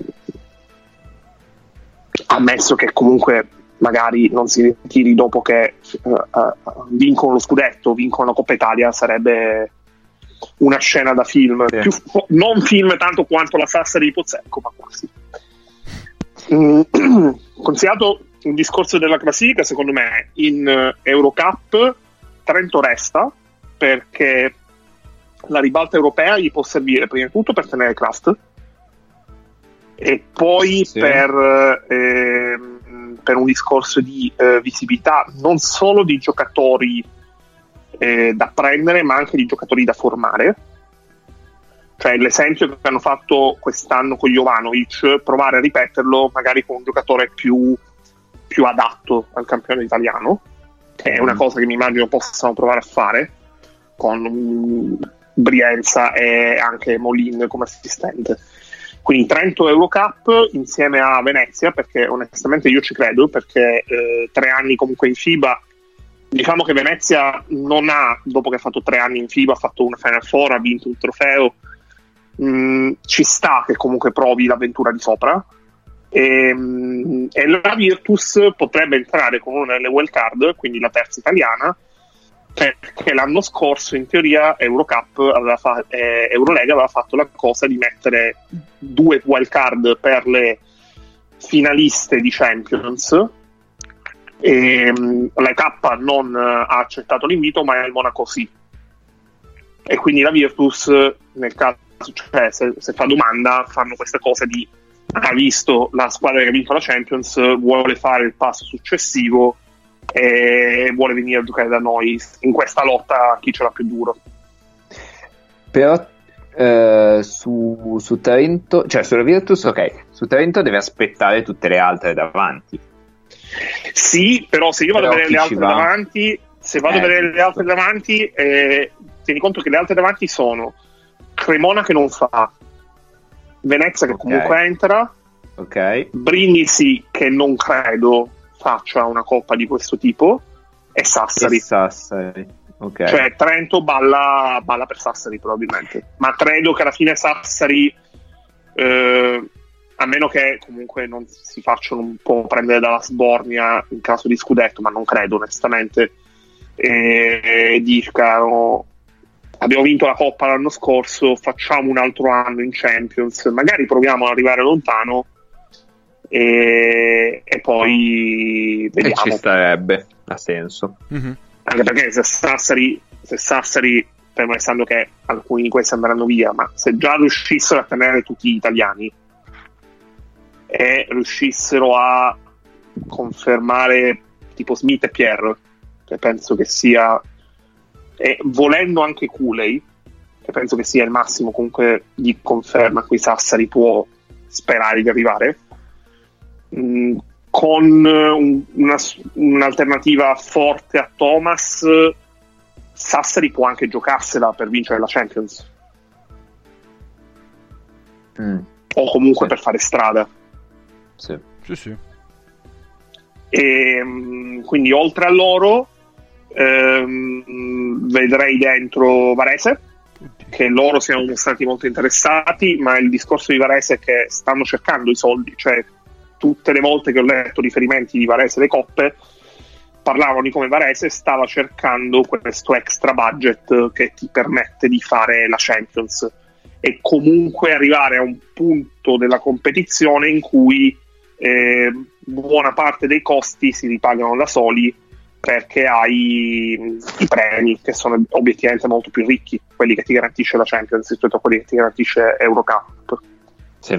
ammesso che comunque magari non si ritiri dopo che eh, eh, vincono lo scudetto, vincono la Coppa Italia, sarebbe una scena da film, Sì. più- non film tanto quanto la Sassari di Pozzecco, ma quasi. Mm, considerato un discorso della classifica, secondo me in eh, Eurocup Trento resta perché la ribalta europea gli può servire prima di tutto per tenere Crust e poi Sì. per, ehm, per un discorso di eh, visibilità non solo di giocatori eh, da prendere ma anche di giocatori da formare cioè l'esempio che hanno fatto quest'anno con Jovanovic provare a ripeterlo magari con un giocatore più, più adatto al campione italiano che è una cosa che mi immagino possano provare a fare con mm, Brienza e anche Molin come assistente. Quindi Trento Eurocup insieme a Venezia perché onestamente io ci credo perché eh, tre anni comunque in FIBA diciamo che Venezia non ha dopo che ha fatto tre anni in FIBA ha fatto una Final Four ha vinto un trofeo. Mm, ci sta che comunque provi l'avventura di sopra E, mm, e la Virtus potrebbe entrare con una delle wild card, quindi la terza italiana, perché l'anno scorso in teoria Eurocup aveva fa- eh, Eurolega aveva fatto la cosa di mettere due wild card per le finaliste di Champions. E, um, la K non ha accettato l'invito ma il Monaco sì. E quindi la Virtus nel caso cioè se, se fa domanda fanno questa cosa di ha visto la squadra che ha vinto la Champions vuole fare il passo successivo e vuole venire a giocare da noi in questa lotta chi ce l'ha più duro. Però eh, su, su, Trento, cioè sulla Virtus, ok, su Trento deve aspettare tutte le altre davanti. Sì, però se io vado però a vedere le altre va? davanti, se vado eh, a vedere le altre davanti, eh, tieni conto che le altre davanti sono Cremona che non fa, Venezia che okay. comunque entra, okay. Brindisi che non credo faccia una coppa di questo tipo e Sassari. E Sassari. Okay. Cioè Trento balla, balla, per Sassari probabilmente, ma credo che alla fine Sassari, eh, a meno che comunque non si facciano un po' prendere dalla sbornia in caso di scudetto, ma non credo onestamente, e, e dicano abbiamo vinto la Coppa l'anno scorso, facciamo un altro anno in Champions, magari proviamo ad arrivare lontano e, e poi vediamo. E ci starebbe, ha senso. Mm-hmm. Anche perché se Sassari, se Sassari, fermo restando che alcuni di questi andranno via, ma se già riuscissero a tenere tutti gli italiani e riuscissero a confermare tipo Smith e Pierre, che penso che sia, e volendo anche Cooley, che penso che sia il massimo comunque di conferma a cui Sassari può sperare di arrivare Mm, con un, una, un'alternativa forte a Thomas, Sassari può anche giocarsela per vincere la Champions. Mm. O comunque sì. per fare strada. Sì, sì, sì. E, mm, quindi oltre a loro ehm, vedrei dentro Varese che loro siano stati molto interessati ma il discorso di Varese è che stanno cercando i soldi cioè tutte le volte che ho letto riferimenti di Varese le coppe parlavano di come Varese stava cercando questo extra budget che ti permette di fare la Champions e comunque arrivare a un punto della competizione in cui eh, buona parte dei costi si ripagano da soli perché hai i premi che sono obiettivamente molto più ricchi, quelli che ti garantisce la Champions rispetto a quelli che ti garantisce Eurocup. Sì.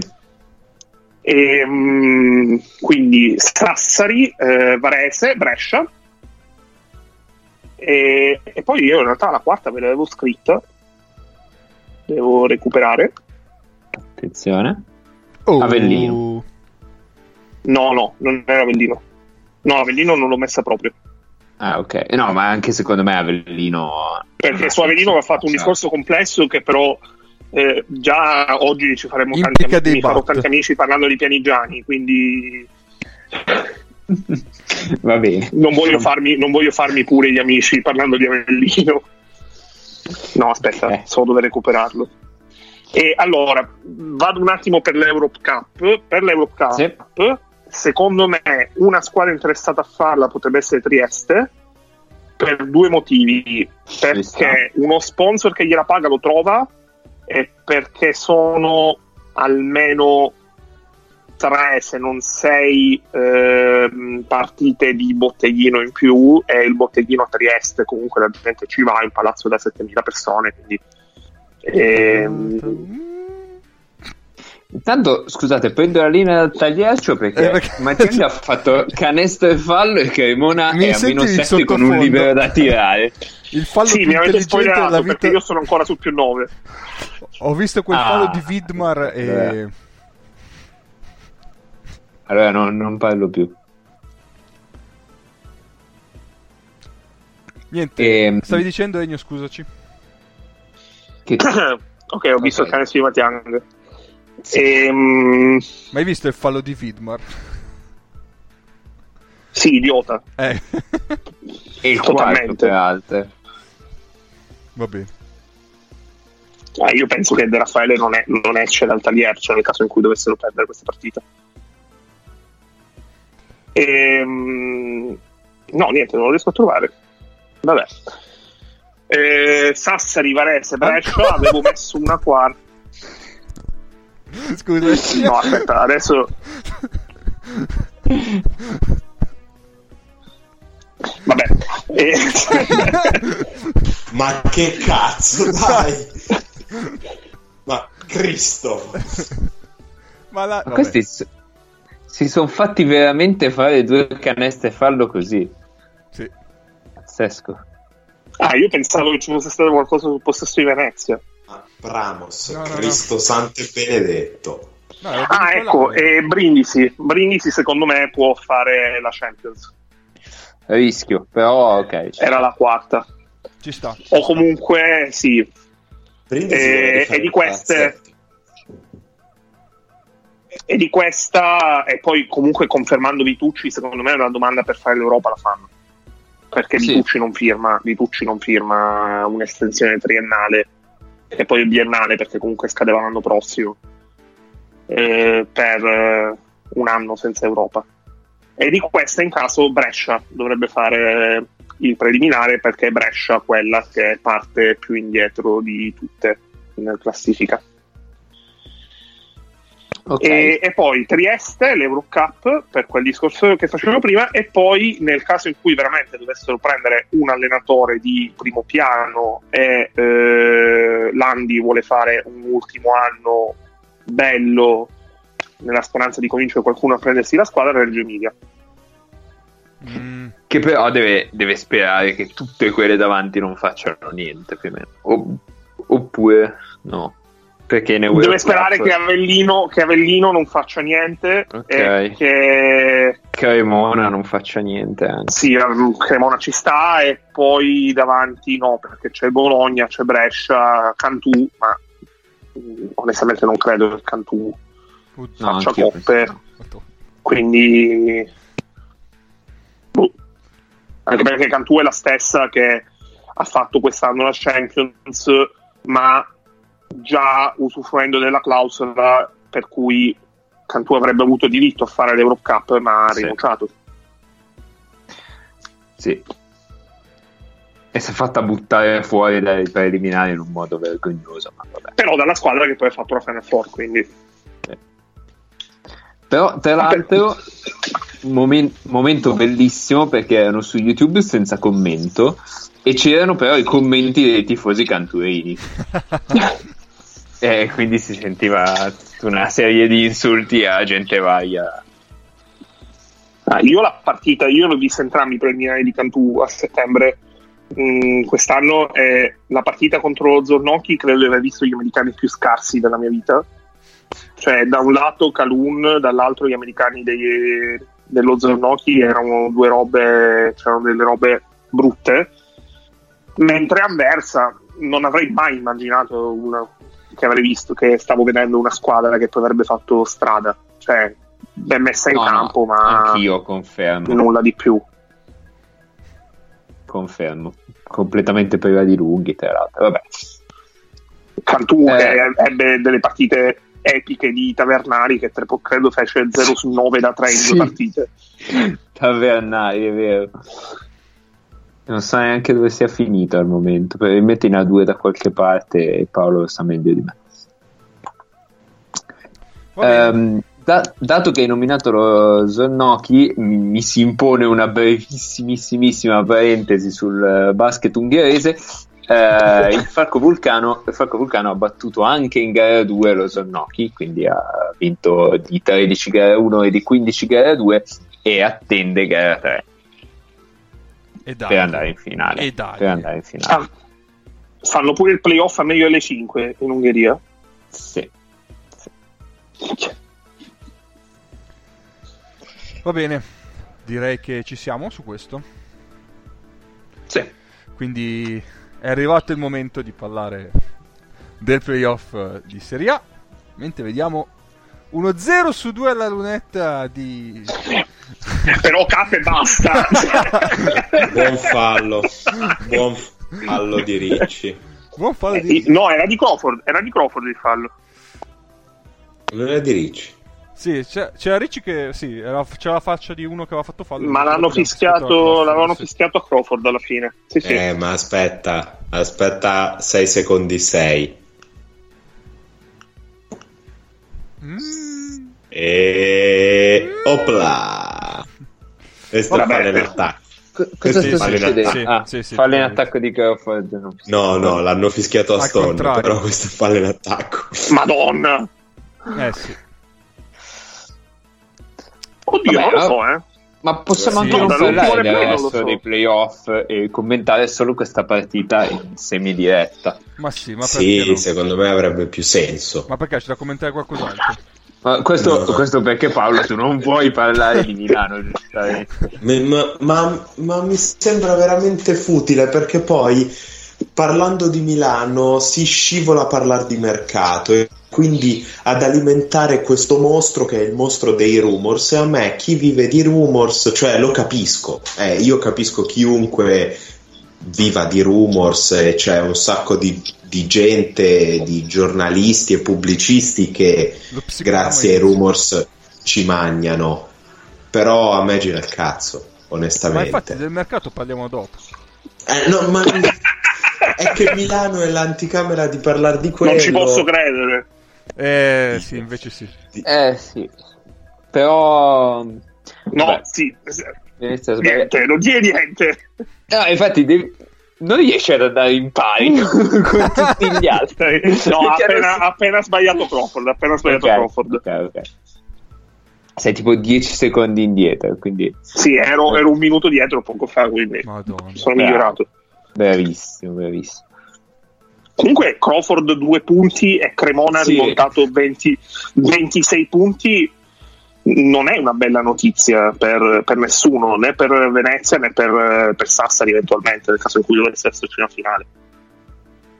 E, um, quindi Sassari, eh, Varese, Brescia. E, e, poi io in realtà la quarta ve l'avevo scritta, devo recuperare. Attenzione. Oh. Avellino. No, no, non era Avellino. No, Avellino non l'ho messa proprio. Ah, ok. No, ma anche secondo me Avellino. Perché su Avellino ha fatto un discorso complesso che però eh, già oggi ci faremo tanti, amici, farò tanti amici parlando di pianigiani, quindi va bene. Non voglio, farmi, non voglio, farmi, pure gli amici parlando di Avellino. No, aspetta, eh. so dove recuperarlo. E allora, vado un attimo per l'Europe Cup. Per l'Europe Cup, sì. Secondo me, una squadra interessata a farla potrebbe essere Trieste per due motivi. Perché uno sponsor che gliela paga lo trova e perché sono almeno tre se non sei eh, partite di botteghino in più e il botteghino a Trieste comunque la gente ci va in palazzo da 7000 persone quindi ehm... Intanto, scusate, prendo la linea dal tagliaccio perché, eh, perché... Mattielli ha fatto canestro e fallo e Cremona Mi è a meno 7 con un libero da tirare. Il fallo sì, mi avete spoilerato vita... perché io sono ancora sul più 9. Ho visto quel ah, fallo di Vidmar e... Allora, allora non, non parlo più. Niente, e... Ehm, stavi dicendo Ennio, scusaci. Che... ok, ho visto okay. il canestro di Matiang. Ehm... Ma hai visto il fallo di Vidmar? Sì, idiota. Eh. e il Totalmente. quarto, alte. Va bene. Ah, io penso che De Raffaele non, è, non esce dal taglier, cioè nel caso in cui dovessero perdere questa partita. Ehm, no, niente, non lo riesco a trovare. Vabbè. Eh, Sassari, Varese, Brescia, avevo messo una quarta. Scusa. No, aspetta, adesso... Vabbè. Eh, Ma che cazzo, dai! Ma Cristo! Ma la... Ma questi s- si sono fatti veramente fare due caneste e farlo così. Sì. Pazzesco. Ah, io pensavo che ci fosse stato qualcosa sul possesso di Venezia. Ma Bramos, No, no, no. Cristo santo e benedetto. No, Ah, ecco, e Brindisi. Brindisi secondo me può fare la Champions. Rischio, però ok. Era la quarta. Ci sta. O comunque, sì. Brindisi Eh, vorrebbe fare e di queste-. E di questa, e poi comunque confermando Vitucci, secondo me è una domanda per fare l'Europa la fanno. Perché Sì. Vitucci non firma, Vitucci non firma un'estensione triennale e poi biennale perché comunque scadeva l'anno prossimo eh, per eh, un anno senza Europa. E di questa in caso Brescia dovrebbe fare il preliminare perché è Brescia quella che parte più indietro di tutte in classifica. Ok. E, e poi Trieste, l'Eurocup per quel discorso che facevo prima, e poi nel caso in cui veramente dovessero prendere un allenatore di primo piano e eh, Landi vuole fare un ultimo anno bello nella speranza di convincere qualcuno a prendersi la squadra, Reggio Emilia. Mm, Che però deve, deve sperare che tutte quelle davanti non facciano niente più o meno. O- oppure no. Perché ne Deve sperare che Avellino, che Avellino non faccia niente Ok. e che Cremona non faccia niente anche. Sì, Cremona ci sta e poi davanti no, perché c'è Bologna, c'è Brescia, Cantù, ma onestamente non credo che Cantù No, faccia coppe, quindi boh. anche perché Cantù è la stessa che ha fatto quest'anno la Champions, ma già usufruendo della clausola per cui Cantù avrebbe avuto diritto a fare l'Eurocup, ma ha Sì. rinunciato. Sì. E si è fatta buttare fuori dai preliminari in un modo vergognoso, ma vabbè. Però dalla squadra che poi ha fatto la Final Four, quindi Però, tra l'altro, momen- momento bellissimo perché erano su YouTube senza commento e c'erano però i commenti dei tifosi canturini. e quindi si sentiva una serie di insulti a gente varia. Ah, io la partita, io l'ho vista entrambi i preliminari di Cantù a settembre mm, quest'anno e la partita contro lo Zornocchi credo di aver visto gli americani più scarsi della mia vita. Cioè, da un lato Calun, dall'altro gli americani dei- dello Zornocchi erano due robe, c'erano delle robe brutte. Mentre Anversa non avrei mai immaginato una- che avrei visto che stavo vedendo una squadra che poi avrebbe fatto strada. Cioè, ben messa in No, no, campo, ma Anch'io confermo, nulla di più. confermo. Completamente priva di lunghi, tra l'altro. Vabbè. Cantù Eh. che ebbe delle partite epiche di Tavernari che credo fece 0 su 9 da 3 in Sì. due partite. Tavernari, è vero. Non so neanche dove sia finito al momento. Probabilmente in A2 da qualche parte e Paolo lo sa meglio di me. Ehm, da- dato che hai nominato lo Zornoki, mi, mi si impone una brevissimissima parentesi sul eh, basket ungherese. Eh, il, Falco Vulcano, il Falco Vulcano ha battuto anche in gara 2 lo Zornoki, quindi ha vinto di 13 gara 1 e di 15 gara 2 e attende gara 3 e dai. per andare in finale. E dai. Per andare in finale. Ah, fanno pure il playoff a meglio alle 5 in Ungheria. Sì. Va bene. Direi che ci siamo su questo. Sì. Quindi è arrivato il momento di parlare del playoff di Serie A. Mentre vediamo uno 0 su 2 alla lunetta di... Però cap e basta. Buon fallo, buon fallo di Ricci. Buon fallo Eh, di... no, era di Crawford, era di Crawford il fallo. Non è di Ricci. Sì, c'era Ricci che sì, era- c'era la faccia di uno che aveva fatto fallo. Ma l'hanno fischiato, l'avevano fischiato a Crawford alla fine. Sì, sì. Eh, ma aspetta, aspetta 6 secondi 6. Mm, E... Opla! Questo Vabbè, fallo in eh. attacco. Co- cosa Sì, sta succedendo? attacco. ah, Sì, sì, fallo in sì. attacco di Crawford. no. No, no, l'hanno fischiato a Stone, contrario. però questo è fallo in attacco. Madonna. Eh sì. Oddio, Vabbè, non lo so, eh. Ma possiamo Sì. anche non parlare del resto so. dei playoff e commentare solo questa partita in semidiretta. Ma sì, ma perché Sì, no? secondo me avrebbe più senso. Ma perché c'è da commentare qualcos'altro? Ma questo, No. questo perché Paolo tu non vuoi parlare di Milano. Ma, ma- ma mi sembra veramente futile perché poi parlando di Milano si scivola a parlare di mercato e quindi ad alimentare questo mostro che è il mostro dei rumors e a me chi vive di rumors, cioè lo capisco, eh, io capisco chiunque viva di rumors e c'è un sacco di, di gente, di giornalisti e pubblicisti che grazie ai rumors ci magnano. Però a me gira il cazzo, Ma onestamente. infatti del mercato parliamo dopo. Eh, no, ma è che Milano è l'anticamera di parlare di quello. Non ci posso credere. Eh sì, invece sì. Eh sì, però... No, Vabbè, sì. Inizia a sbagliare. Niente, non dire niente. No, infatti devi- non riesci ad andare in pari con tutti gli altri. No, ha appena, appena sbagliato Crawford. Appena sbagliato Ok, Crawford. ok, ok. Sei tipo 10 secondi indietro, quindi Sì, ero, ero un minuto dietro poco fa, quindi Madonna. sono Bravo. migliorato. bravissimo, bravissimo. Comunque Crawford due punti e Cremona ha Sì. rimontato 20 26 punti. Non è una bella notizia per, per nessuno, né per Venezia né per, per Sassari eventualmente, nel caso in cui dovesse esserci una finale.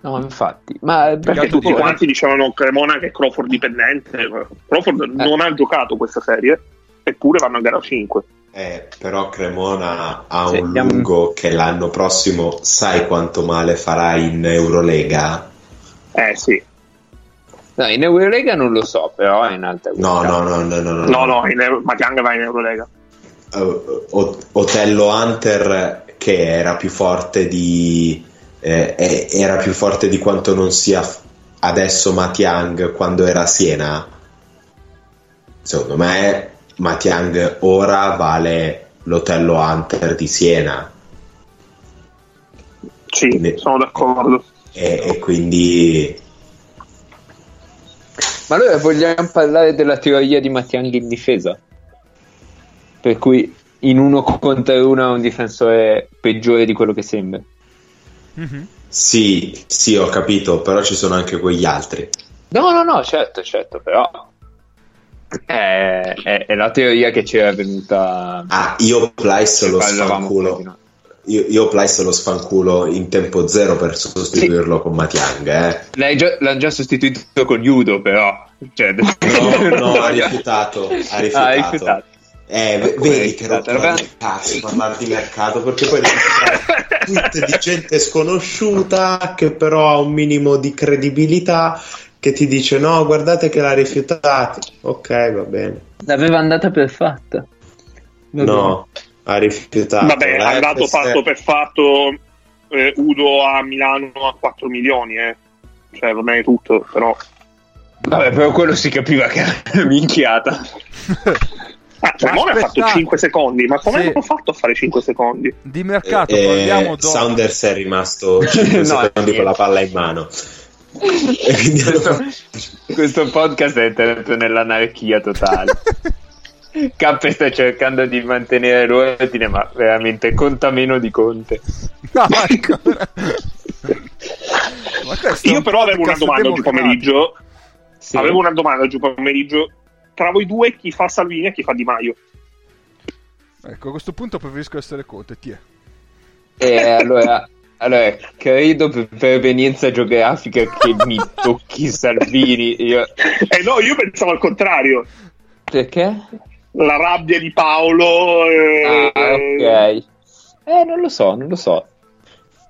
No, infatti, ma Perché perché tutti poi- quanti dicevano Cremona che è Crawford dipendente. Crawford non ha giocato questa serie, eppure vanno a gara 5. Eh, però Cremona ha Sì, un andiamo- lungo che l'anno prossimo sai quanto male farà in Eurolega? Eh sì, No, in Eurolega non lo so, però è in alta No, no, no, no, no, no. no, no, in Euro- Matiang va in Eurolega. O- Otello Hunter che era più forte di eh, era più forte di quanto non sia adesso Matiang quando era a Siena secondo me Matiang ora vale l'Otello Hunter di Siena Sì, Ne- sono d'accordo. e, e quindi Ma allora vogliamo parlare della teoria di Mattianghi in difesa? Per cui in uno contro uno è un difensore peggiore di quello che sembra. Mhm. sì, sì ho capito però ci sono anche quegli altri No, no, no, certo, certo, però è, è- è la teoria che ci era venuta. ah io Plyce lo sfanculo. Io, io Plyce lo sfanculo in tempo zero per sostituirlo con Matiang eh L'hai già- l'hanno già sostituito con Judo, però. Cioè, No, no, ha rifiutato, ha rifiutato. Ah, rifiutato. Eh, v- Come vedi che rottura Vabbè. di cazzo parlare di mercato perché poi tweet di gente sconosciuta che però ha un minimo di credibilità che ti dice no guardate che l'ha rifiutato ok va bene L'aveva andata per fatta. no ha rifiutato Vabbè, La ha dato FS fatto per fatto eh, Udo a Milano a 4 milioni, eh. Cioè, va bene tutto, però... Vabbè, però quello si capiva che era una minchiata. Ah, Cremona ha fatto Aspettate. 5 secondi, ma come Sì. hanno fatto a fare 5 secondi? Di mercato eh, parliamo dopo. Saunders è rimasto 5 No, secondi con la palla in mano e questo, questo podcast è entrato nell'anarchia totale. K sta cercando di mantenere l'ordine, ma veramente conta meno di Conte. No, ancora. È Io però avevo una domanda oggi pomeriggio. Sì. Avevo una domanda oggi pomeriggio. Tra voi due, chi fa Salvini e chi fa Di Maio? Ecco, a questo punto preferisco essere Conte, ti è. E allora, allora, credo per provenienza geografica che mi tocchi Salvini. Io... Eh no, io pensavo al contrario. Perché? La rabbia di Paolo. eh, Ah, ok. Eh, non lo so, non lo so.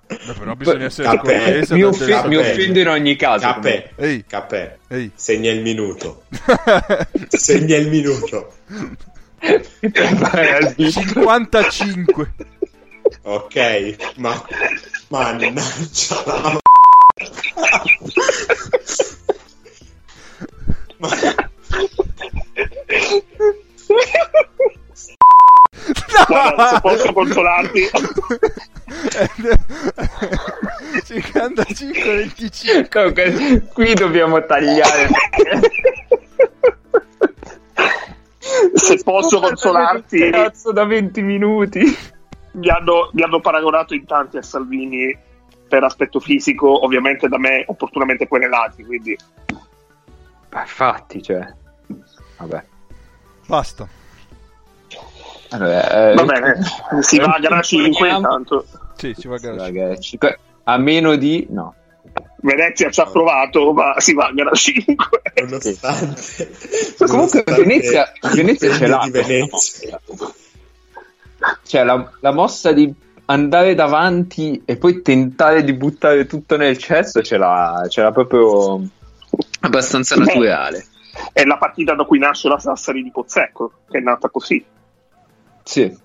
Beh, però bisogna essere Capè. cortese. mi, offe- mi offendo in ogni caso. Capè, Ehi, Capè, ehi. segna il minuto. Segna il minuto. comunque. 55. Ok, ma mannaggia la ma... Guarda, se posso consolarti, 55 25. Comunque, qui dobbiamo tagliare. se posso consolarti, Cazzo da 20 minuti. mi hanno, mi hanno paragonato in tanti a Salvini per aspetto fisico, ovviamente da me opportunamente querelati, quindi Ma infatti, cioè. Vabbè. Basta. Allora, eh, va bene, si va a gara 5 intanto. Sì, ci va a gara Raga, 5. cinque- A meno di. No. Venezia ci ha provato, ma si va a gara 5. nonostante Comunque nonostante Venezia, Venezia ce l'ha. Venezia. Cioè, la, la mossa di andare davanti e poi tentare di buttare tutto nel cesso ce l'ha, ce l'ha proprio abbastanza Beh. naturale. È la partita da cui nasce la Sassari di Pozzecco, che è nata così. Sì.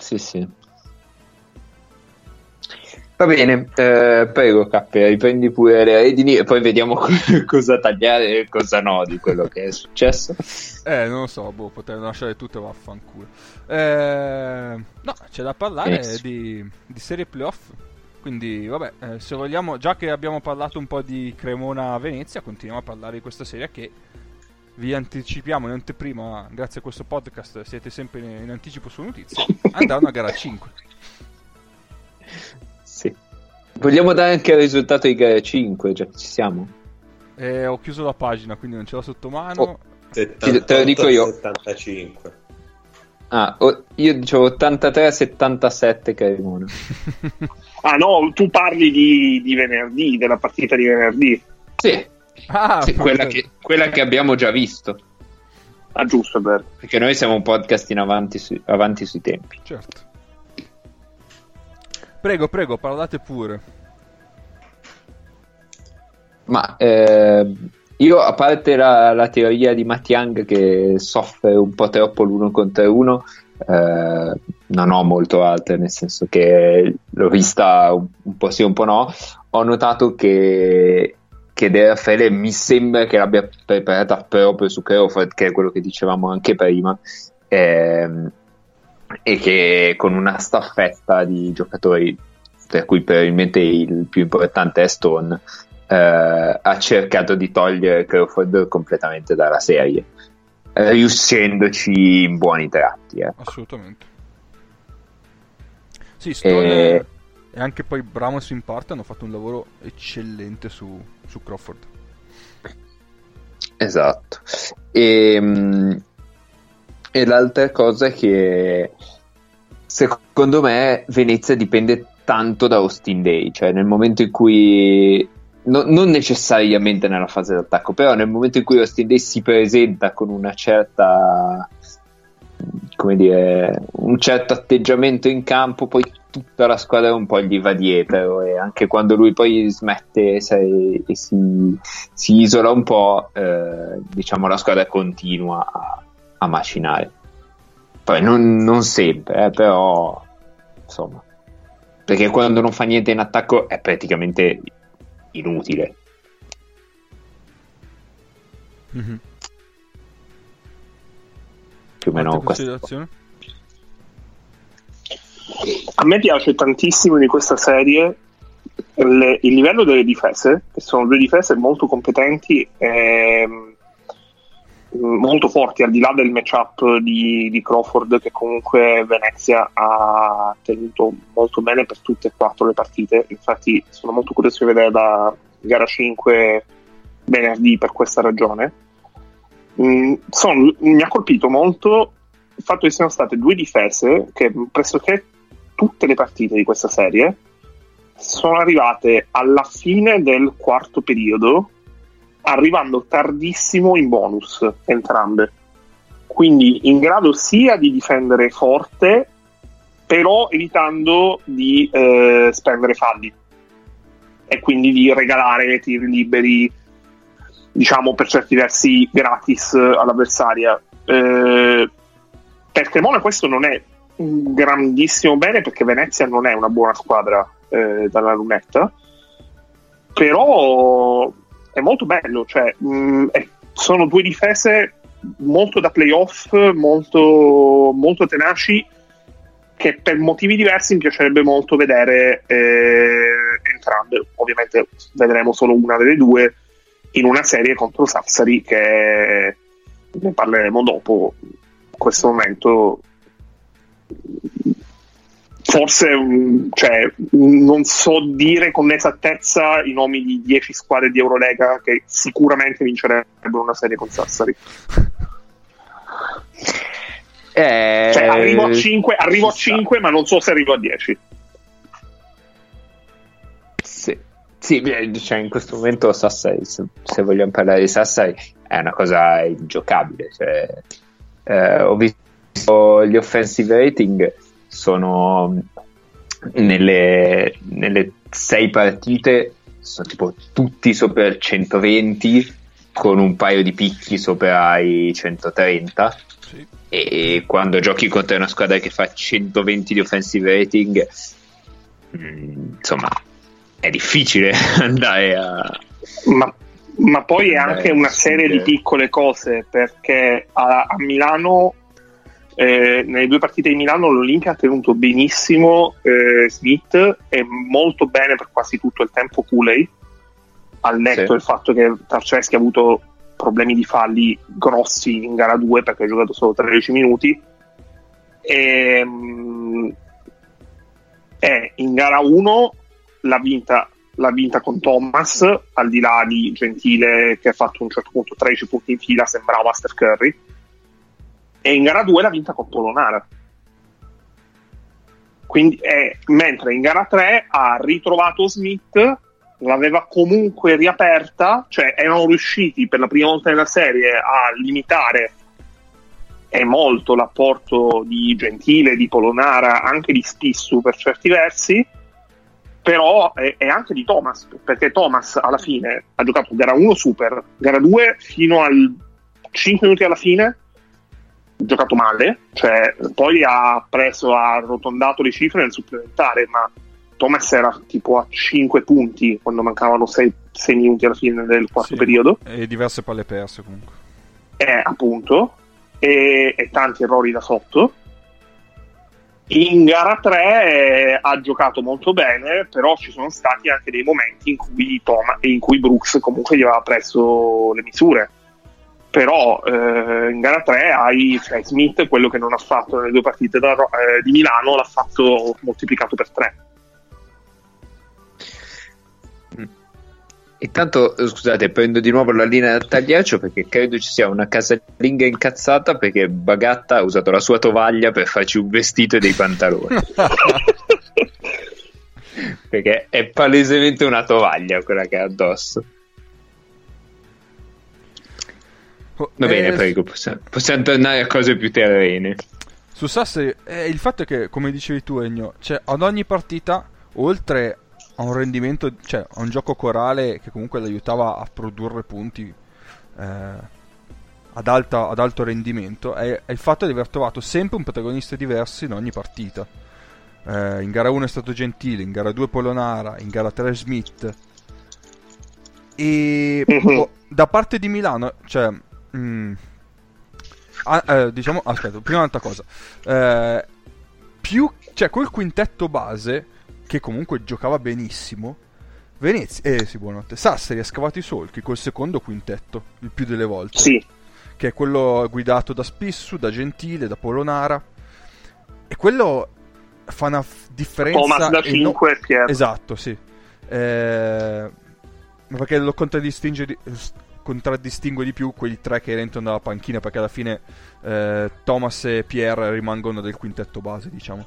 Sì, sì. Va bene, eh, prego Cappe, riprendi pure le redini e poi vediamo co- cosa tagliare e cosa no di quello che è successo. Eh, non lo so, boh, potrei lasciare tutto vaffanculo. Eh, no, c'è da parlare Yes. di, di serie playoff. Quindi, vabbè, eh, se vogliamo, già che abbiamo parlato un po' di Cremona-Venezia, continuiamo a parlare di questa serie che vi anticipiamo in anteprima, grazie a questo podcast siete sempre in, anticipo su notizie, andranno a gara 5. Sì. Vogliamo dare anche il risultato di gara 5, già ci siamo? Eh, ho chiuso la pagina, quindi non ce l'ho sotto mano. Oh. Te- te lo dico io. 75. Ah, o- io dicevo 83-77 Cremona. Ah no, tu parli di, di venerdì, della partita di venerdì. Sì, Ah, sì, quella, che, quella che abbiamo già visto. Ah giusto, vero. Perché noi siamo un podcast in avanti, su- avanti sui tempi. Certo. Prego, prego, parlate pure. Ma eh, io, a parte la, la teoria di Matiang che soffre un po' troppo l'uno contro uno, eh, non ho molto altre, nel senso che l'ho vista un, un po' sì, un po' no. Ho notato che, che De Raffaele mi sembra che l'abbia preparata proprio su Crawford, che è quello che dicevamo anche prima. ehm, e che con una staffetta di giocatori, per cui probabilmente il più importante è Stone, eh, ha cercato di togliere Crawford completamente dalla serie, eh, riuscendoci in buoni tratti. ecco. Assolutamente. Sì, Stone E- e anche poi Bramos in parte hanno fatto un lavoro eccellente su, su Crawford. Esatto. E, mm, e l'altra cosa è che secondo me Venezia dipende tanto da Austin Day, cioè nel momento in cui no- non necessariamente nella fase d'attacco, però nel momento in cui Austin Day si presenta con una certa come dire, un certo atteggiamento in campo, poi tutta la squadra un po' gli va dietro e anche quando lui poi smette sai, e si, si isola un po', eh, diciamo la squadra continua a, a macinare. Poi non, non sempre, eh, però insomma, perché quando non fa niente in attacco è praticamente inutile. Mhm. Più o meno questo. A me piace tantissimo di questa serie le- il livello delle difese, che sono due difese molto competenti e mm, molto forti, al di là del matchup di, di Crawford, che comunque Venezia ha tenuto molto bene per tutte e quattro le partite. Infatti, sono molto curioso di vedere la gara 5 venerdì per questa ragione. Mm, sono- mi ha colpito molto il fatto che siano state due difese che pressoché tutte le partite di questa serie sono arrivate alla fine del quarto periodo, arrivando tardissimo in bonus entrambe. Quindi in grado sia di difendere forte, però evitando di eh, spendere falli e quindi di regalare tiri liberi, diciamo per certi versi gratis all'avversaria. Eh, per Cremona questo non è un grandissimo bene perché Venezia non è una buona squadra eh, dalla lunetta, però è molto bello, cioè, mh, è, sono due difese molto da playoff, molto, molto tenaci, che per motivi diversi mi piacerebbe molto vedere eh, entrambe. Ovviamente vedremo solo una delle due in una serie contro Sassari che ne parleremo dopo. In questo momento forse cioè, non so dire con esattezza i nomi di 10 squadre di Eurolega che sicuramente vincerebbero una serie con Sassari. Eh, cioè, arrivo a 5, arrivo a 5 ma non so se arrivo a 10. Sì, sì cioè in questo momento Sassari, se, se, vogliamo parlare di Sassari, è una cosa ingiocabile. Cioè, eh, ho visto gli offensive rating sono nelle, nelle sei partite sono tipo tutti sopra il 120 con un paio di picchi sopra i 130 sì. e quando giochi contro una squadra che fa 120 di offensive rating mm, insomma è difficile andare a ma, ma poi è anche una serie di piccole cose perché a, a Milano eh, nelle due partite di Milano l'Olimpia ha tenuto benissimo eh, Smith e molto bene per quasi tutto il tempo Cooley, al netto sì. del fatto che Tarceschi ha avuto problemi di falli grossi in gara 2 perché ha giocato solo 13 minuti. E, mm, e in gara 1 l'ha vinta, l'ha vinta con Thomas, al di là di Gentile che ha fatto a un certo punto 13 punti in fila, sembrava Steph Curry e in gara 2 l'ha vinta con Polonara. Quindi, eh, mentre in gara 3 ha ritrovato Smith, l'aveva comunque riaperta, cioè erano riusciti per la prima volta nella serie a limitare è molto l'apporto di Gentile, di Polonara, anche di Spissu per certi versi, però è, è, anche di Thomas, perché Thomas alla fine ha giocato gara 1 super, gara 2 fino al 5 minuti alla fine giocato male, cioè poi ha preso, ha arrotondato le cifre nel supplementare, ma Thomas era tipo a 5 punti quando mancavano 6, 6 minuti alla fine del quarto sì, periodo. E diverse palle perse comunque. Eh, appunto, e, e tanti errori da sotto. In gara 3 eh, ha giocato molto bene, però ci sono stati anche dei momenti in cui, Thomas, in cui Brooks comunque gli aveva preso le misure però eh, in gara 3 hai cioè, Smith, quello che non ha fatto nelle due partite da, eh, di Milano, l'ha fatto moltiplicato per 3. Mm. Intanto, scusate, prendo di nuovo la linea da tagliaccio perché credo ci sia una casalinga incazzata perché Bagatta ha usato la sua tovaglia per farci un vestito e dei pantaloni. perché è palesemente una tovaglia quella che ha addosso. Va bene, eh, prego, possiamo, possiamo, tornare a cose più terrene. Su Sassari, eh, il fatto è che, come dicevi tu, Egno, cioè, ad ogni partita, oltre a un rendimento, cioè a un gioco corale che comunque l'aiutava a produrre punti eh, ad, alta, ad, alto rendimento, è, è, il fatto di aver trovato sempre un protagonista diverso in ogni partita. Eh, in gara 1 è stato Gentile, in gara 2 Polonara, in gara 3 Smith. E oh, da parte di Milano, cioè, Mm. Ah, eh, diciamo, aspetta, prima un'altra cosa. Eh, più, cioè, quel quintetto base, che comunque giocava benissimo, Venezia, eh sì, buonanotte, Sassari ha scavato i solchi col secondo quintetto, il più delle volte. Sì. Che è quello guidato da Spissu, da Gentile, da Polonara. E quello fa una f- differenza... Thomas da 5 no... Pier. Esatto, sì. Eh... Perché lo contraddistingue contraddistingue di più quei tre che entrano dalla panchina perché alla fine eh, Thomas e Pierre rimangono del quintetto base diciamo.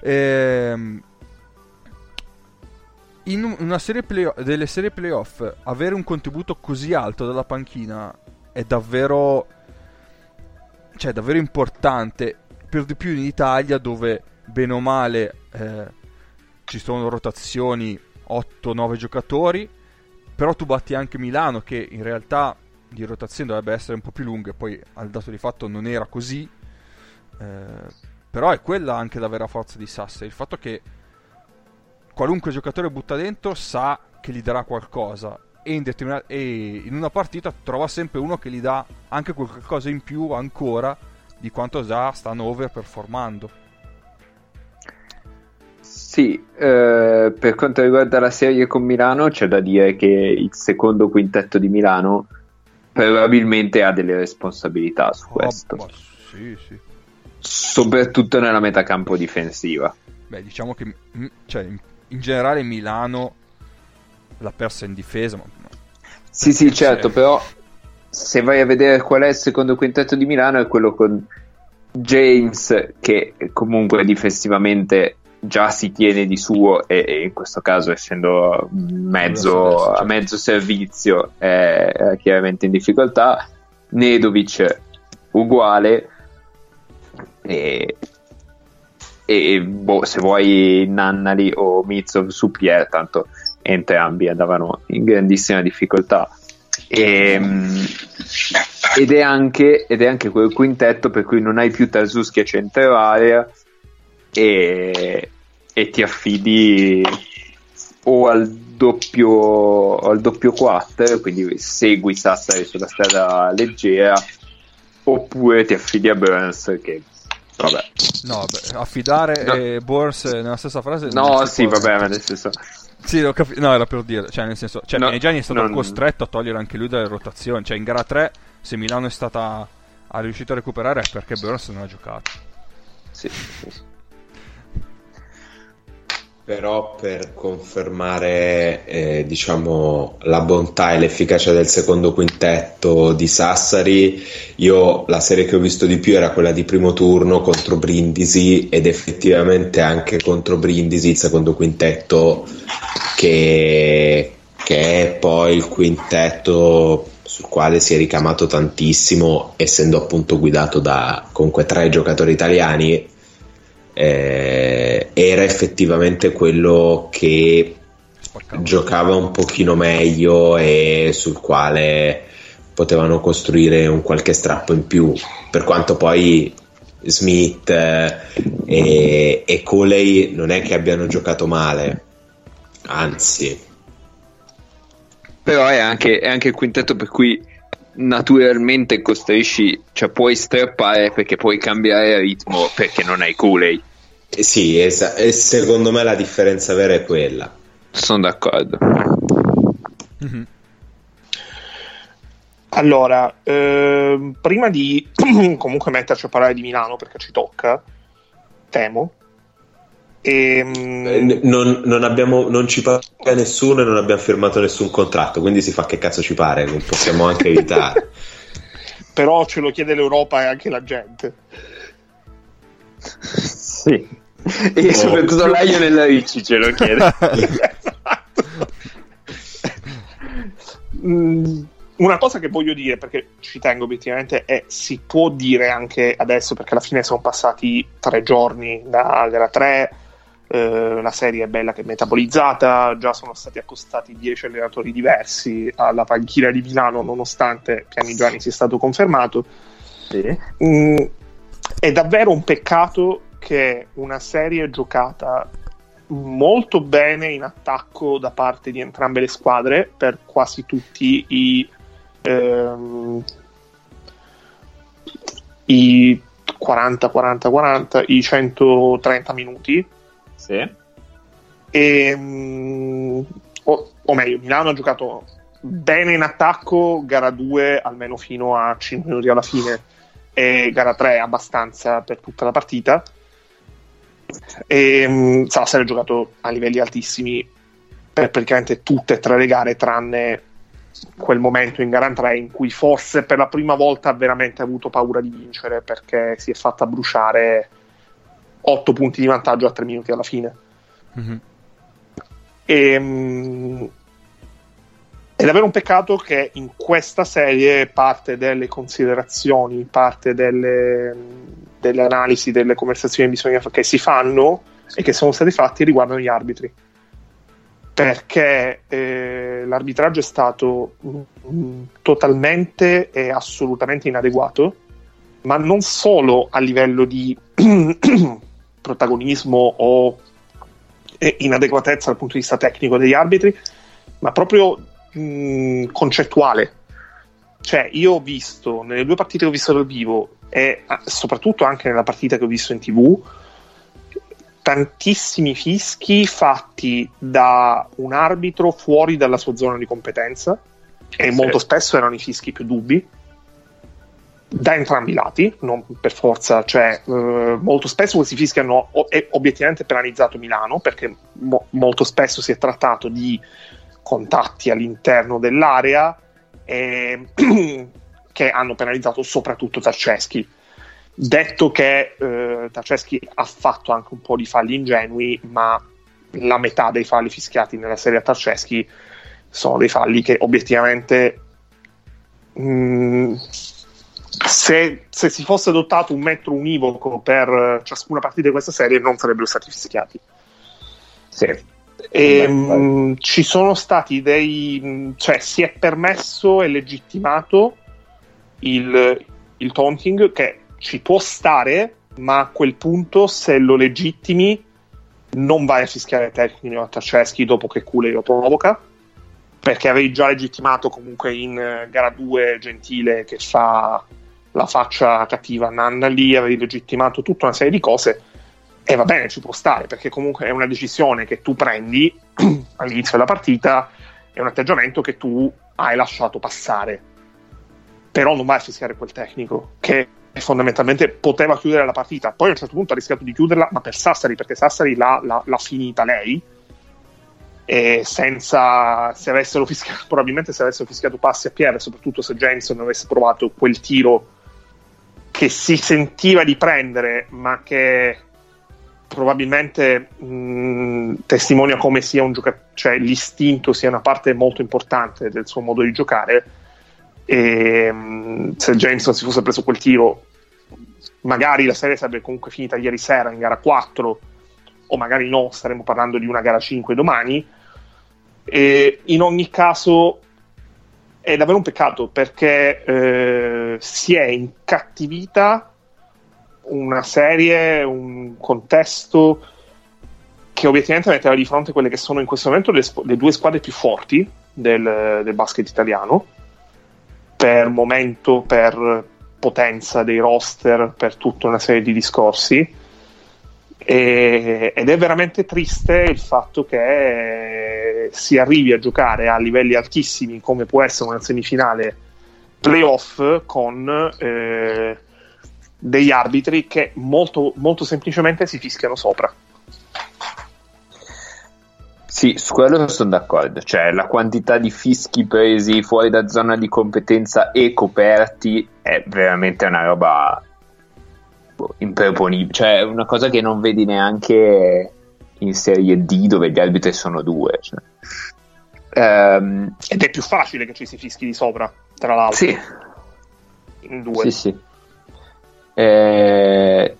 Ehm, in una serie play- delle serie playoff avere un contributo così alto dalla panchina è davvero cioè davvero importante per di più in Italia dove bene o male eh, ci sono rotazioni 8-9 giocatori, però tu batti anche Milano che in realtà di rotazione dovrebbe essere un po' più lunga, poi al dato di fatto non era così, eh, però è quella anche la vera forza di Sassari, il fatto che qualunque giocatore butta dentro sa che gli darà qualcosa e in, determin- e in una partita trova sempre uno che gli dà anche qualcosa in più ancora di quanto già stanno overperformando. Sì, eh, per quanto riguarda la serie con Milano, c'è da dire che il secondo quintetto di Milano probabilmente ha delle responsabilità su questo. Oh, sì, sì. Soprattutto nella metacampo difensiva. Beh, diciamo che cioè, in, in, generale Milano l'ha persa in difesa. Ma... Sì, sì, certo, però se vai a vedere qual è il secondo quintetto di Milano è quello con James che comunque difensivamente già si tiene di suo e, e in questo caso essendo mezzo, a mezzo servizio è, è chiaramente in difficoltà. Nedovic uguale. E, e boh, se vuoi Nannali o Mizov su Pierre tanto entrambi andavano in grandissima difficoltà. E, ed, è anche, ed è anche quel quintetto per cui non hai più Tarzuski a centro area e, e ti affidi o al doppio, al doppio 4, quindi segui Sassari sulla strada leggera, oppure ti affidi a Burns che vabbè. No, beh, affidare no. e Burns nella stessa frase. No, sì, può... vabbè, ma nel senso. Sì, ho capito. No, era per dire, cioè, nel senso, cioè, no, Gianni è stato non... costretto a togliere anche lui dalle rotazioni. Cioè, in gara 3, se Milano è stata ha riuscito a recuperare è perché Burns non ha giocato. Sì, sì però per confermare eh, diciamo, la bontà e l'efficacia del secondo quintetto di Sassari, io la serie che ho visto di più era quella di primo turno contro Brindisi ed effettivamente anche contro Brindisi il secondo quintetto che, che è poi il quintetto sul quale si è ricamato tantissimo essendo appunto guidato da comunque tre giocatori italiani eh, era effettivamente quello che giocava un pochino meglio e sul quale potevano costruire un qualche strappo in più. Per quanto poi Smith eh, e, e Coley non è che abbiano giocato male anzi. Però è anche, è anche il quintetto per cui naturalmente costringi, cioè puoi strappare perché puoi cambiare ritmo perché non hai Cooley. Eh sì, esa- e secondo me la differenza vera è quella. Sono d'accordo. Mm-hmm. Allora, ehm, prima di comunque metterci a parlare di Milano perché ci tocca, temo. E, ehm, eh, non, non, abbiamo, non ci paga nessuno e non abbiamo firmato nessun contratto, quindi si fa che cazzo ci pare, non possiamo anche evitare. Però ce lo chiede l'Europa e anche la gente. Sì. E oh. soprattutto Lionel Ricci ce lo chiede. esatto. mm, una cosa che voglio dire, perché ci tengo obiettivamente, è si può dire anche adesso, perché alla fine sono passati tre giorni da gara 3, eh, la serie è bella che è metabolizzata, già sono stati accostati 10 allenatori diversi alla panchina di Milano, nonostante Pianigiani sia stato confermato. Sì. Mm, è davvero un peccato che una serie giocata molto bene in attacco da parte di entrambe le squadre per quasi tutti i, ehm, i 40 40 40 i 130 minuti sì. e, um, o, o meglio Milano ha giocato bene in attacco gara 2 almeno fino a 5 minuti alla fine e gara 3 abbastanza per tutta la partita e um, Sassari ha giocato a livelli altissimi per praticamente tutte e tre le gare, tranne quel momento in gara 3 in cui forse per la prima volta ha veramente avuto paura di vincere perché si è fatta bruciare 8 punti di vantaggio a 3 minuti alla fine. Mm-hmm. E, um, è davvero un peccato che in questa serie parte delle considerazioni, parte delle, delle analisi, delle conversazioni bisogna, che si fanno e che sono stati fatti riguardano gli arbitri. Perché eh, l'arbitraggio è stato mm, totalmente e assolutamente inadeguato, ma non solo a livello di protagonismo o inadeguatezza dal punto di vista tecnico degli arbitri, ma proprio mh, mm, concettuale. Cioè, io ho visto nelle due partite che ho visto dal vivo e soprattutto anche nella partita che ho visto in tv tantissimi fischi fatti da un arbitro fuori dalla sua zona di competenza e sì. molto spesso erano i fischi più dubbi da entrambi i lati, non per forza, cioè eh, molto spesso questi fischi hanno obiettivamente penalizzato Milano perché mo- molto spesso si è trattato di contatti all'interno dell'area e che hanno penalizzato soprattutto Tarceschi. Detto che eh, Tarceschi ha fatto anche un po' di falli ingenui, ma la metà dei falli fischiati nella serie a Tarceschi sono dei falli che obiettivamente mh, mm, se, se, si fosse adottato un metro univoco per ciascuna partita di questa serie non sarebbero stati fischiati. Sì. E, mh, ci sono stati dei cioè si è permesso e legittimato il, il taunting che ci può stare ma a quel punto se lo legittimi non vai a fischiare tecnico a Tarceschi dopo che Cule lo provoca perché avevi già legittimato comunque in uh, gara 2 Gentile che fa la faccia cattiva Nanna lì avevi legittimato tutta una serie di cose e va bene, ci può stare, perché comunque è una decisione che tu prendi all'inizio della partita, è un atteggiamento che tu hai lasciato passare. Però non vai a fischiare quel tecnico, che fondamentalmente poteva chiudere la partita. Poi a un certo punto ha rischiato di chiuderla, ma per Sassari, perché Sassari l'ha, l'ha, l'ha finita lei. E senza se avessero fischiato, probabilmente se avessero fischiato passi a Pierre, soprattutto se Jensen avesse provato quel tiro che si sentiva di prendere, ma che probabilmente mh, testimonia come sia un giocatore, cioè l'istinto sia una parte molto importante del suo modo di giocare. E mh, se Jameson si fosse preso quel tiro, magari la serie sarebbe comunque finita ieri sera in gara 4, o magari no, staremmo parlando di una gara 5 domani. E in ogni caso è davvero un peccato perché eh, si è incattivita una serie, un contesto che obiettivamente metteva di fronte quelle che sono in questo momento le, le due squadre più forti del, del, basket italiano per momento, per potenza dei roster, per tutta una serie di discorsi. E, ed è veramente triste il fatto che si arrivi a giocare a livelli altissimi come può essere una semifinale playoff con eh, degli arbitri che molto, molto semplicemente si fischiano sopra. Sì, su quello sono d'accordo, cioè la quantità di fischi presi fuori da zona di competenza e coperti è veramente una roba improponibile, cioè una cosa che non vedi neanche in Serie D dove gli arbitri sono due. Cioè. Um, Ed è più facile che ci si fischi di sopra, tra l'altro. Sì. In due. Sì, sì. Eh,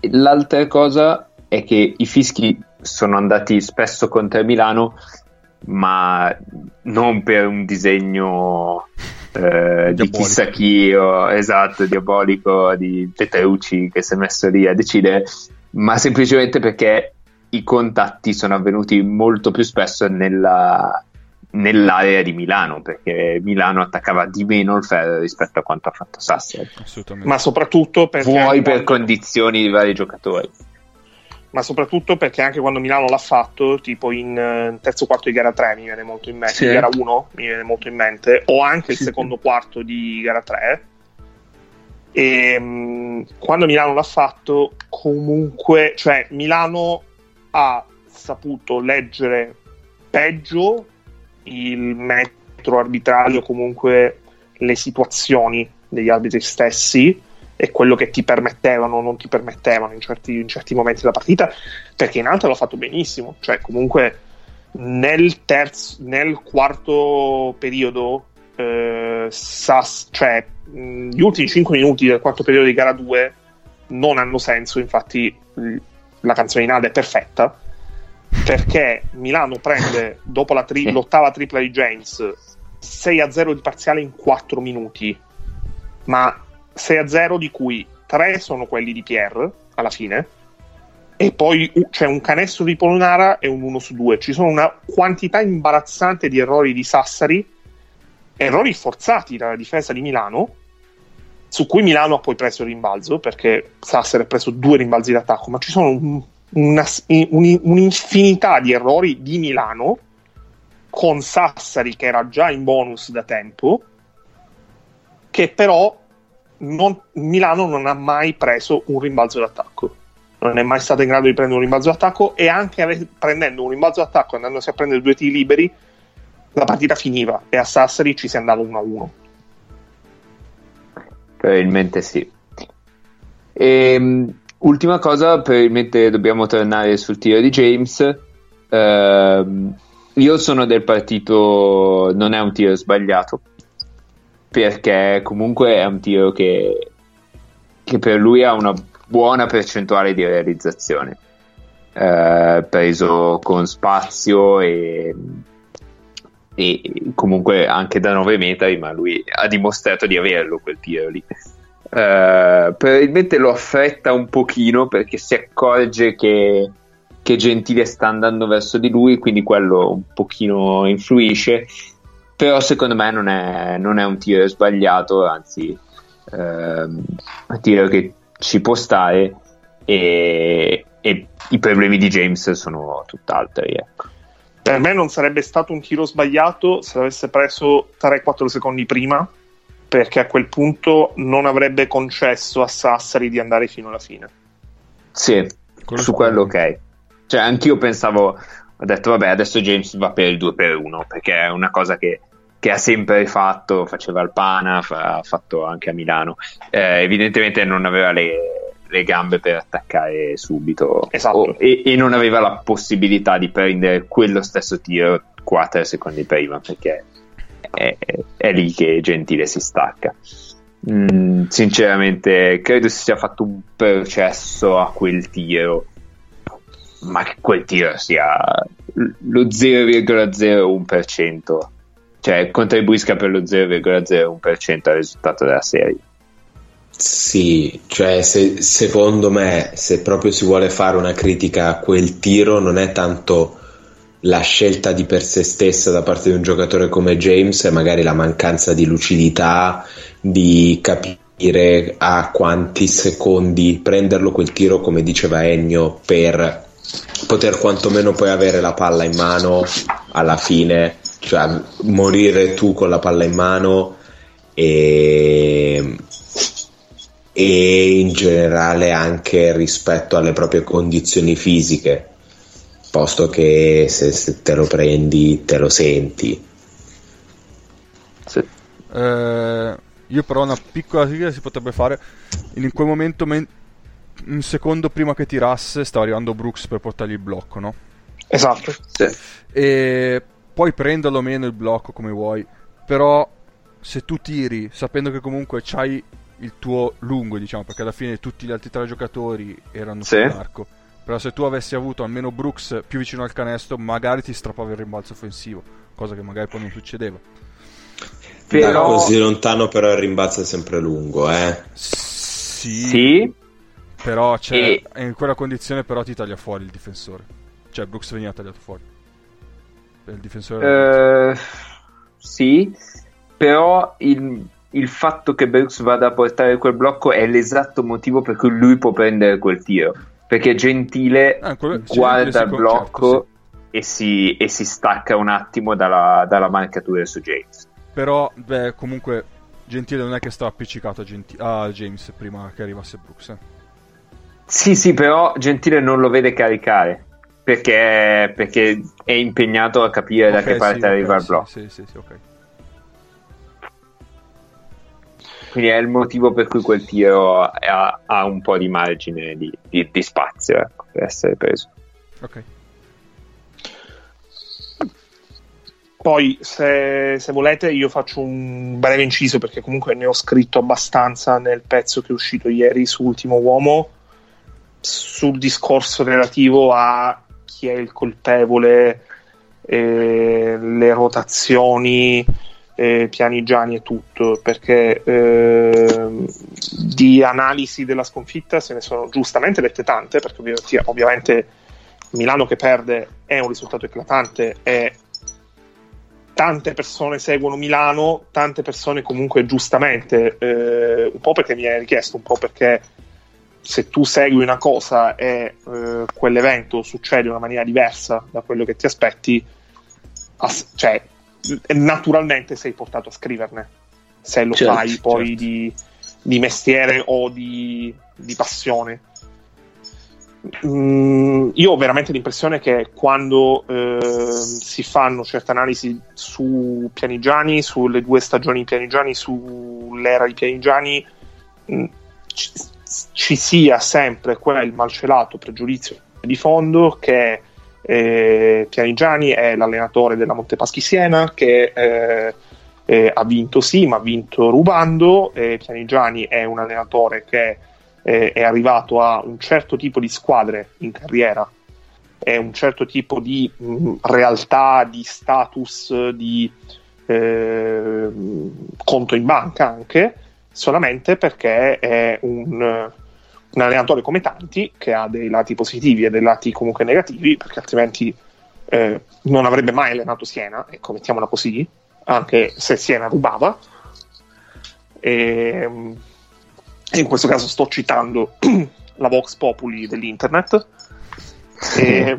l'altra cosa è che i fischi sono andati spesso contro Milano, ma non per un disegno eh, di chissà chi, o, esatto, diabolico di Petrucci che si è messo lì a decidere, ma semplicemente perché i contatti sono avvenuti molto più spesso nella, nell'area di Milano perché Milano attaccava di meno il ferro rispetto a quanto ha fatto Sassari ma soprattutto perché vuoi per quando... condizioni di vari giocatori ma soprattutto perché anche quando Milano l'ha fatto tipo in uh, terzo quarto di gara 3 mi viene molto in mente sì. gara 1 mi viene molto in mente o anche il sì. secondo quarto di gara 3 e um, quando Milano l'ha fatto comunque cioè Milano ha saputo leggere peggio il metro arbitrario, comunque le situazioni degli arbitri stessi e quello che ti permettevano o non ti permettevano in certi, in certi, momenti della partita, perché in alto l'ha fatto benissimo, cioè comunque nel, terzo, nel quarto periodo, eh, Sass, cioè gli ultimi 5 minuti del quarto periodo di gara 2, non hanno senso, infatti la canzone in Ada è perfetta, perché Milano prende dopo la tri- l'ottava tripla di James 6 a 0 di parziale in 4 minuti, ma 6 a 0 di cui 3 sono quelli di Pierre alla fine, e poi c'è un canestro di Polonara e un 1 su 2. Ci sono una quantità imbarazzante di errori di Sassari, errori forzati dalla difesa di Milano, su cui Milano ha poi preso il rimbalzo, perché Sassari ha preso due rimbalzi d'attacco, ma ci sono un, una, un, un'infinità di errori di Milano con Sassari che era già in bonus da tempo, che però non, Milano non ha mai preso un rimbalzo d'attacco. Non è mai stato in grado di prendere un rimbalzo d'attacco e anche ave- prendendo un rimbalzo d'attacco andandosi a prendere due tiri liberi la partita finiva e a Sassari ci si andava 1-1 probabilmente sì. E, ehm, ultima cosa probabilmente dobbiamo tornare sul tiro di James. Uh, io sono del partito non è un tiro sbagliato perché comunque è un tiro che, che per lui ha una buona percentuale di realizzazione, eh, preso con spazio e, e, comunque anche da 9 metri, ma lui ha dimostrato di averlo quel tiro lì. Uh, probabilmente lo affretta un pochino perché si accorge che, che, Gentile sta andando verso di lui, quindi quello un pochino influisce. Però secondo me non è, non è un tiro sbagliato, anzi, uh, un tiro che ci può stare e, e i problemi di James sono tutt'altri. Ecco. Per me non sarebbe stato un tiro sbagliato se avesse preso 3-4 secondi prima, perché a quel punto non avrebbe concesso a Sassari di andare fino alla fine. Sì, quello su quello ok. Cioè, anch'io pensavo, ho detto, vabbè, adesso James va per il 2 per 1, perché è una cosa che che ha sempre fatto, faceva al Pana, fa, ha fatto anche a Milano. Eh, evidentemente non aveva le, le, gambe per attaccare subito esatto. o, e, e, non aveva la possibilità di prendere quello stesso tiro 4 secondi prima perché è, è lì che Gentile si stacca. Mm, sinceramente, credo si sia fatto un processo a quel tiro, ma che quel tiro sia lo 0,01% cioè contribuisca per lo 0,01% al risultato della serie. Sì, cioè se, secondo me se proprio si vuole fare una critica a quel tiro non è tanto la scelta di per sé stessa da parte di un giocatore come James, è magari la mancanza di lucidità, di capire a quanti secondi prenderlo quel tiro, come diceva Ennio, per poter quantomeno poi avere la palla in mano alla fine. Cioè morire tu con la palla in mano e, e in generale anche rispetto alle proprie condizioni fisiche, posto che se, se te lo prendi te lo senti. Sì. Eh, io però una piccola critica si potrebbe fare in quel momento men- un secondo prima che tirasse stava arrivando Brooks per portargli il blocco no? esatto sì. e puoi prenderlo o meno il blocco come vuoi, però se tu tiri sapendo che comunque c'hai il tuo lungo, diciamo, perché alla fine tutti gli altri tre giocatori erano sì. sull'arco. Però se tu avessi avuto almeno Brooks più vicino al canestro, magari ti strappava il rimbalzo offensivo, cosa che magari poi non succedeva. Però... Da così lontano però il rimbalzo è sempre lungo, eh? Sì. sì. Però e... in quella condizione però ti taglia fuori il difensore. Cioè Brooks veniva tagliato fuori il difensore? Uh, sì, però il, il, fatto che Brooks vada a portare quel blocco è l'esatto motivo per cui lui può prendere quel tiro. Perché Gentile ah, quello, guarda il blocco certo, sì. e, si, e, si, stacca un attimo dalla, dalla marcatura su James. Però, beh, comunque, Gentile non è che sta appiccicato a, Genti- a James prima che arrivasse Brooks. Eh. Sì, sì, però Gentile non lo vede caricare perché, perché è impegnato a capire okay, da che parte sì, arriva okay, il blocco. Sì, sì, sì, ok. Quindi è il motivo per cui quel tiro ha, ha un po' di margine di, di, di spazio ecco, per essere preso. Ok. Poi, se, se, volete, io faccio un breve inciso perché comunque ne ho scritto abbastanza nel pezzo che è uscito ieri su Ultimo Uomo sul discorso relativo a chi è il colpevole, eh, le rotazioni, eh, pianigiani e tutto, perché eh, di analisi della sconfitta se ne sono giustamente dette tante, perché ovviamente, ovviamente Milano che perde è un risultato eclatante e tante persone seguono Milano, tante persone comunque giustamente, eh, un po' perché mi è richiesto, un po' perché se tu segui una cosa e eh, quell'evento succede in una maniera diversa da quello che ti aspetti, cioè, naturalmente sei portato a scriverne, se lo certo, fai poi certo. di, di, mestiere o di, di passione. Mm, io ho veramente l'impressione che quando eh, si fanno certe analisi su Pianigiani, sulle due stagioni Pianigiani, sull'era di Pianigiani, mh, mm, ci sia sempre quel malcelato pregiudizio di fondo che eh, Pianigiani è l'allenatore della Montepaschi Siena che eh, eh, ha vinto sì ma ha vinto rubando. Pianigiani è un allenatore che eh, è arrivato a un certo tipo di squadre in carriera. È un certo tipo di mh, mm, realtà di status di eh, conto in banca anche solamente perché è un, un, allenatore come tanti che ha dei lati positivi e dei lati comunque negativi, perché altrimenti eh, non avrebbe mai allenato Siena, ecco, mettiamola così, anche se Siena rubava. E, in questo caso sto citando la Vox Populi dell'internet. E,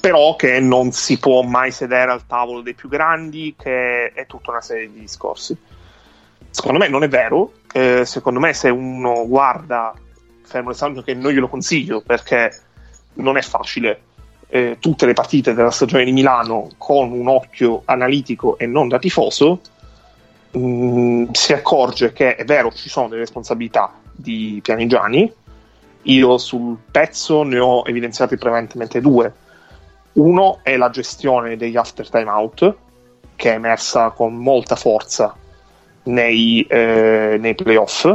però che non si può mai sedere al tavolo dei più grandi, che è tutta una serie di discorsi. Secondo me non è vero, eh, secondo me se uno guarda, fermo restando che non glielo consiglio perché non è facile, eh, tutte le partite della stagione di Milano con un occhio analitico e non da tifoso, mh, mm, si accorge che è vero ci sono delle responsabilità di Pianigiani, io sul pezzo ne ho evidenziati prevalentemente due. Uno è la gestione degli after timeout, che è emersa con molta forza nei, eh, nei playoff,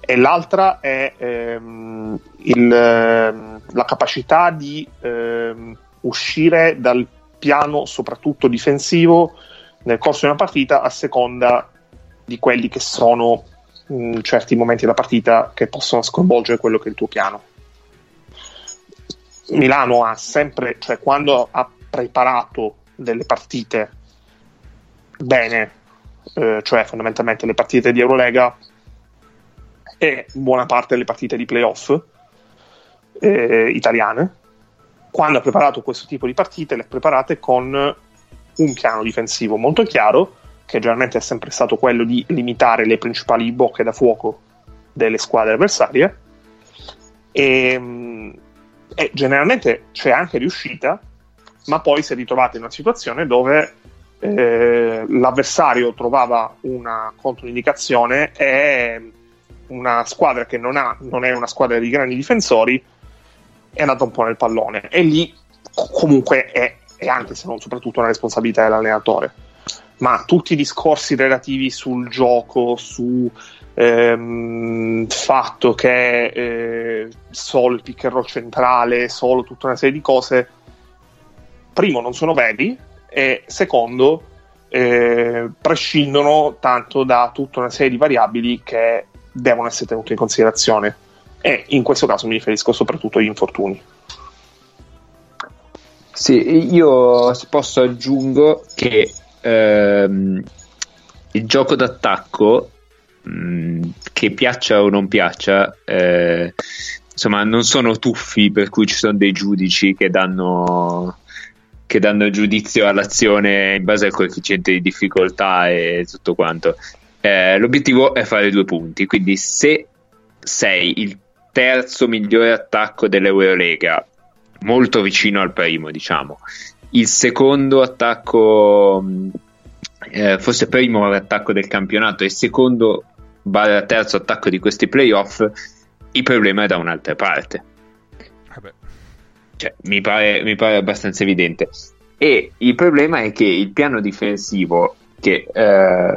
e l'altra è ehm, il, ehm, la capacità di ehm, uscire dal piano, soprattutto difensivo, nel corso di una partita a seconda di quelli che sono mh, mm, certi momenti della partita che possono sconvolgere quello che è il tuo piano. Milano ha sempre, cioè quando ha preparato delle partite bene, eh, cioè fondamentalmente le partite di Eurolega e buona parte delle partite di playoff eh, italiane, quando ha preparato questo tipo di partite le ha preparate con un piano difensivo molto chiaro, che generalmente è sempre stato quello di limitare le principali bocche da fuoco delle squadre avversarie. E, e generalmente c'è anche riuscita, ma poi si è ritrovata in una situazione dove eh, l'avversario trovava una controindicazione e una squadra che non, ha, non è una squadra di grandi difensori è andata un po' nel pallone. E lì comunque è, è anche se non soprattutto una responsabilità dell'allenatore. Ma tutti i discorsi relativi sul gioco, su ehm, fatto che eh, solo il pick and roll centrale, solo tutta una serie di cose, primo non sono veri e secondo eh, prescindono tanto da tutta una serie di variabili che devono essere tenute in considerazione e in questo caso mi riferisco soprattutto agli infortuni. Sì, io posso aggiungo che ehm, il gioco d'attacco Mm, che piaccia o non piaccia, eh, insomma, non sono tuffi per cui ci sono dei giudici che danno, che danno giudizio all'azione in base al coefficiente di difficoltà e tutto quanto. Eh, l'obiettivo è fare due punti, quindi se sei il terzo migliore attacco dell'Eurolega, molto vicino al primo, diciamo, il secondo attacco eh, fosse primo attacco del campionato e secondo barra terzo attacco di questi playoff, il problema è da un'altra parte. Cioè, mi, pare, mi pare abbastanza evidente. E il problema è che il piano difensivo, che, eh,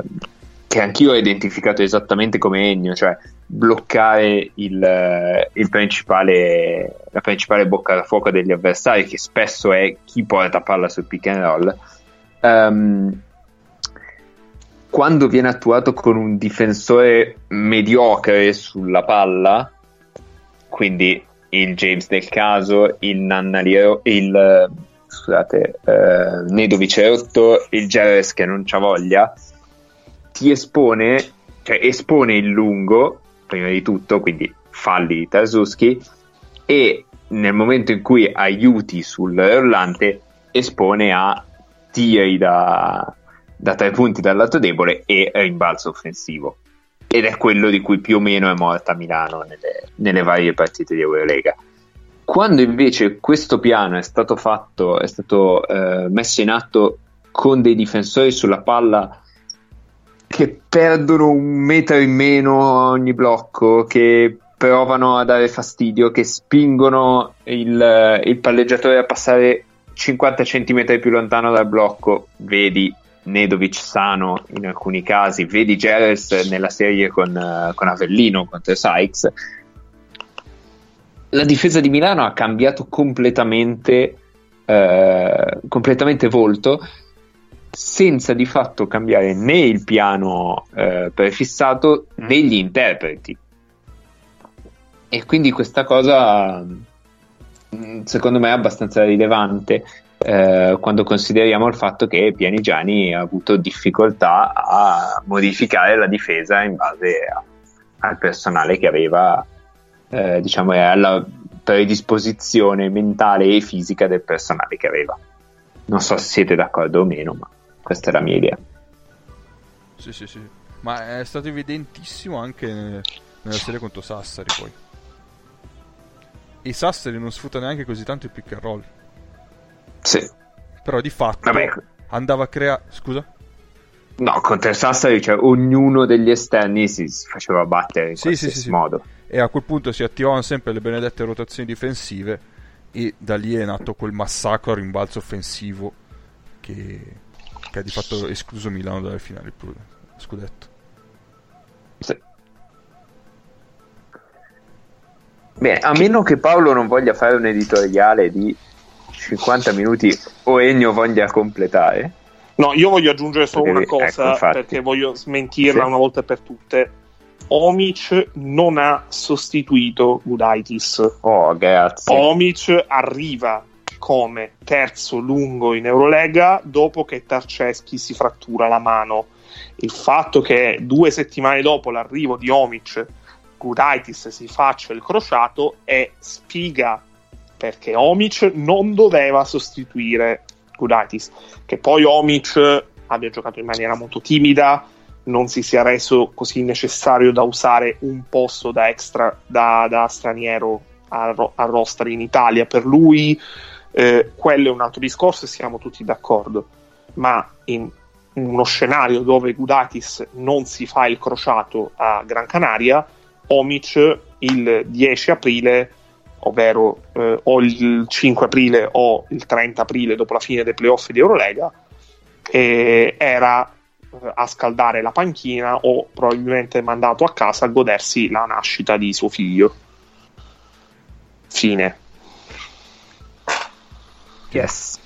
che anch'io ho identificato esattamente come Ennio, cioè bloccare il, il principale, la principale bocca da fuoco degli avversari, che spesso è chi porta palla sul pick and roll. Um, quando viene attuato con un difensore mediocre sulla palla, quindi il James del caso, il Nannaliro, il scusate, eh, Nedovic è rotto, il Geres che non c'ha voglia, ti espone, cioè espone il lungo, prima di tutto, quindi falli di Tarzuski, e nel momento in cui aiuti sul rollante, espone a tiri da, da tre punti dal lato debole e rimbalzo offensivo. Ed è quello di cui più o meno è morta Milano nelle, nelle varie partite di Eurolega. Quando invece questo piano è stato fatto, è stato eh, messo in atto con dei difensori sulla palla che perdono un metro in meno ogni blocco, che provano a dare fastidio, che spingono il, il palleggiatore a passare 50 cm più lontano dal blocco, vedi Nedovic sano in alcuni casi, vedi Geres nella serie con, con Avellino contro Sykes la difesa di Milano ha cambiato completamente, eh, completamente volto senza di fatto cambiare né il piano eh, prefissato né gli interpreti. E quindi questa cosa mm, secondo me è abbastanza rilevante eh, quando consideriamo il fatto che Pianigiani ha avuto difficoltà a modificare la difesa in base a, al personale che aveva eh, diciamo, alla predisposizione mentale e fisica del personale che aveva. Non so se siete d'accordo o meno, ma questa è la mia idea. Sì, sì, sì. Ma è stato evidentissimo anche nella serie contro Sassari poi. E Sassari non sfrutta neanche così tanto il pick and roll. Sì. Però di fatto Vabbè. andava a creare... Scusa? No, contro Sassari cioè, ognuno degli esterni si, si faceva battere in sì, qualsiasi sì, sì, modo. E a quel punto si attivavano sempre le benedette rotazioni difensive e da lì è nato quel massacro a rimbalzo offensivo che, che ha di fatto escluso Milano dalle finali scudetto. Sì. Bene, a meno che Paolo non voglia fare un editoriale di 50 minuti o Ennio voglia completare. No, io voglio aggiungere solo perché, una cosa ecco, perché voglio smentirla sì. una volta per tutte. Omic non ha sostituito Gudaitis. Oh, grazie. Omic arriva come terzo lungo in Eurolega dopo che Tarceschi si frattura la mano. Il fatto che due settimane dopo l'arrivo di Omic Gudaitis si faccia il crociato è sfiga perché Omic non doveva sostituire Gudaitis, che poi Omic abbia giocato in maniera molto timida, non si sia reso così necessario da usare un posto da extra da, da straniero al, ro- roster in Italia. Per lui eh, quello è un altro discorso e siamo tutti d'accordo, ma in uno scenario dove Gudatis non si fa il crociato a Gran Canaria, Omic il 10 aprile ovvero eh, o il 5 aprile o il 30 aprile dopo la fine dei playoff di Eurolega, eh, era a scaldare la panchina o probabilmente mandato a casa a godersi la nascita di suo figlio. Fine. Yes.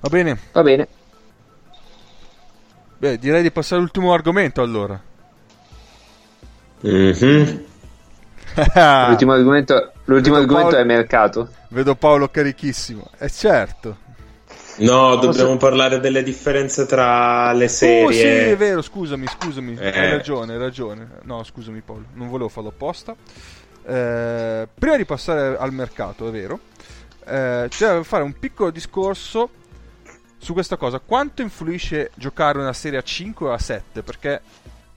Va bene. Va bene. Beh, direi di passare all'ultimo argomento allora. Mm-hmm. l'ultimo argomento, l'ultimo argomento Paolo, è mercato. Vedo Paolo carichissimo. E eh, certo. No, dobbiamo Posso... parlare delle differenze tra le serie. Oh, sì, è vero, scusami, scusami. Eh. Hai ragione, hai ragione. No, scusami Paolo, non volevo farlo apposta. Eh, prima di passare al mercato, è vero, eh, c'è da fare un piccolo discorso su questa cosa. Quanto influisce giocare una serie a 5 o a 7? Perché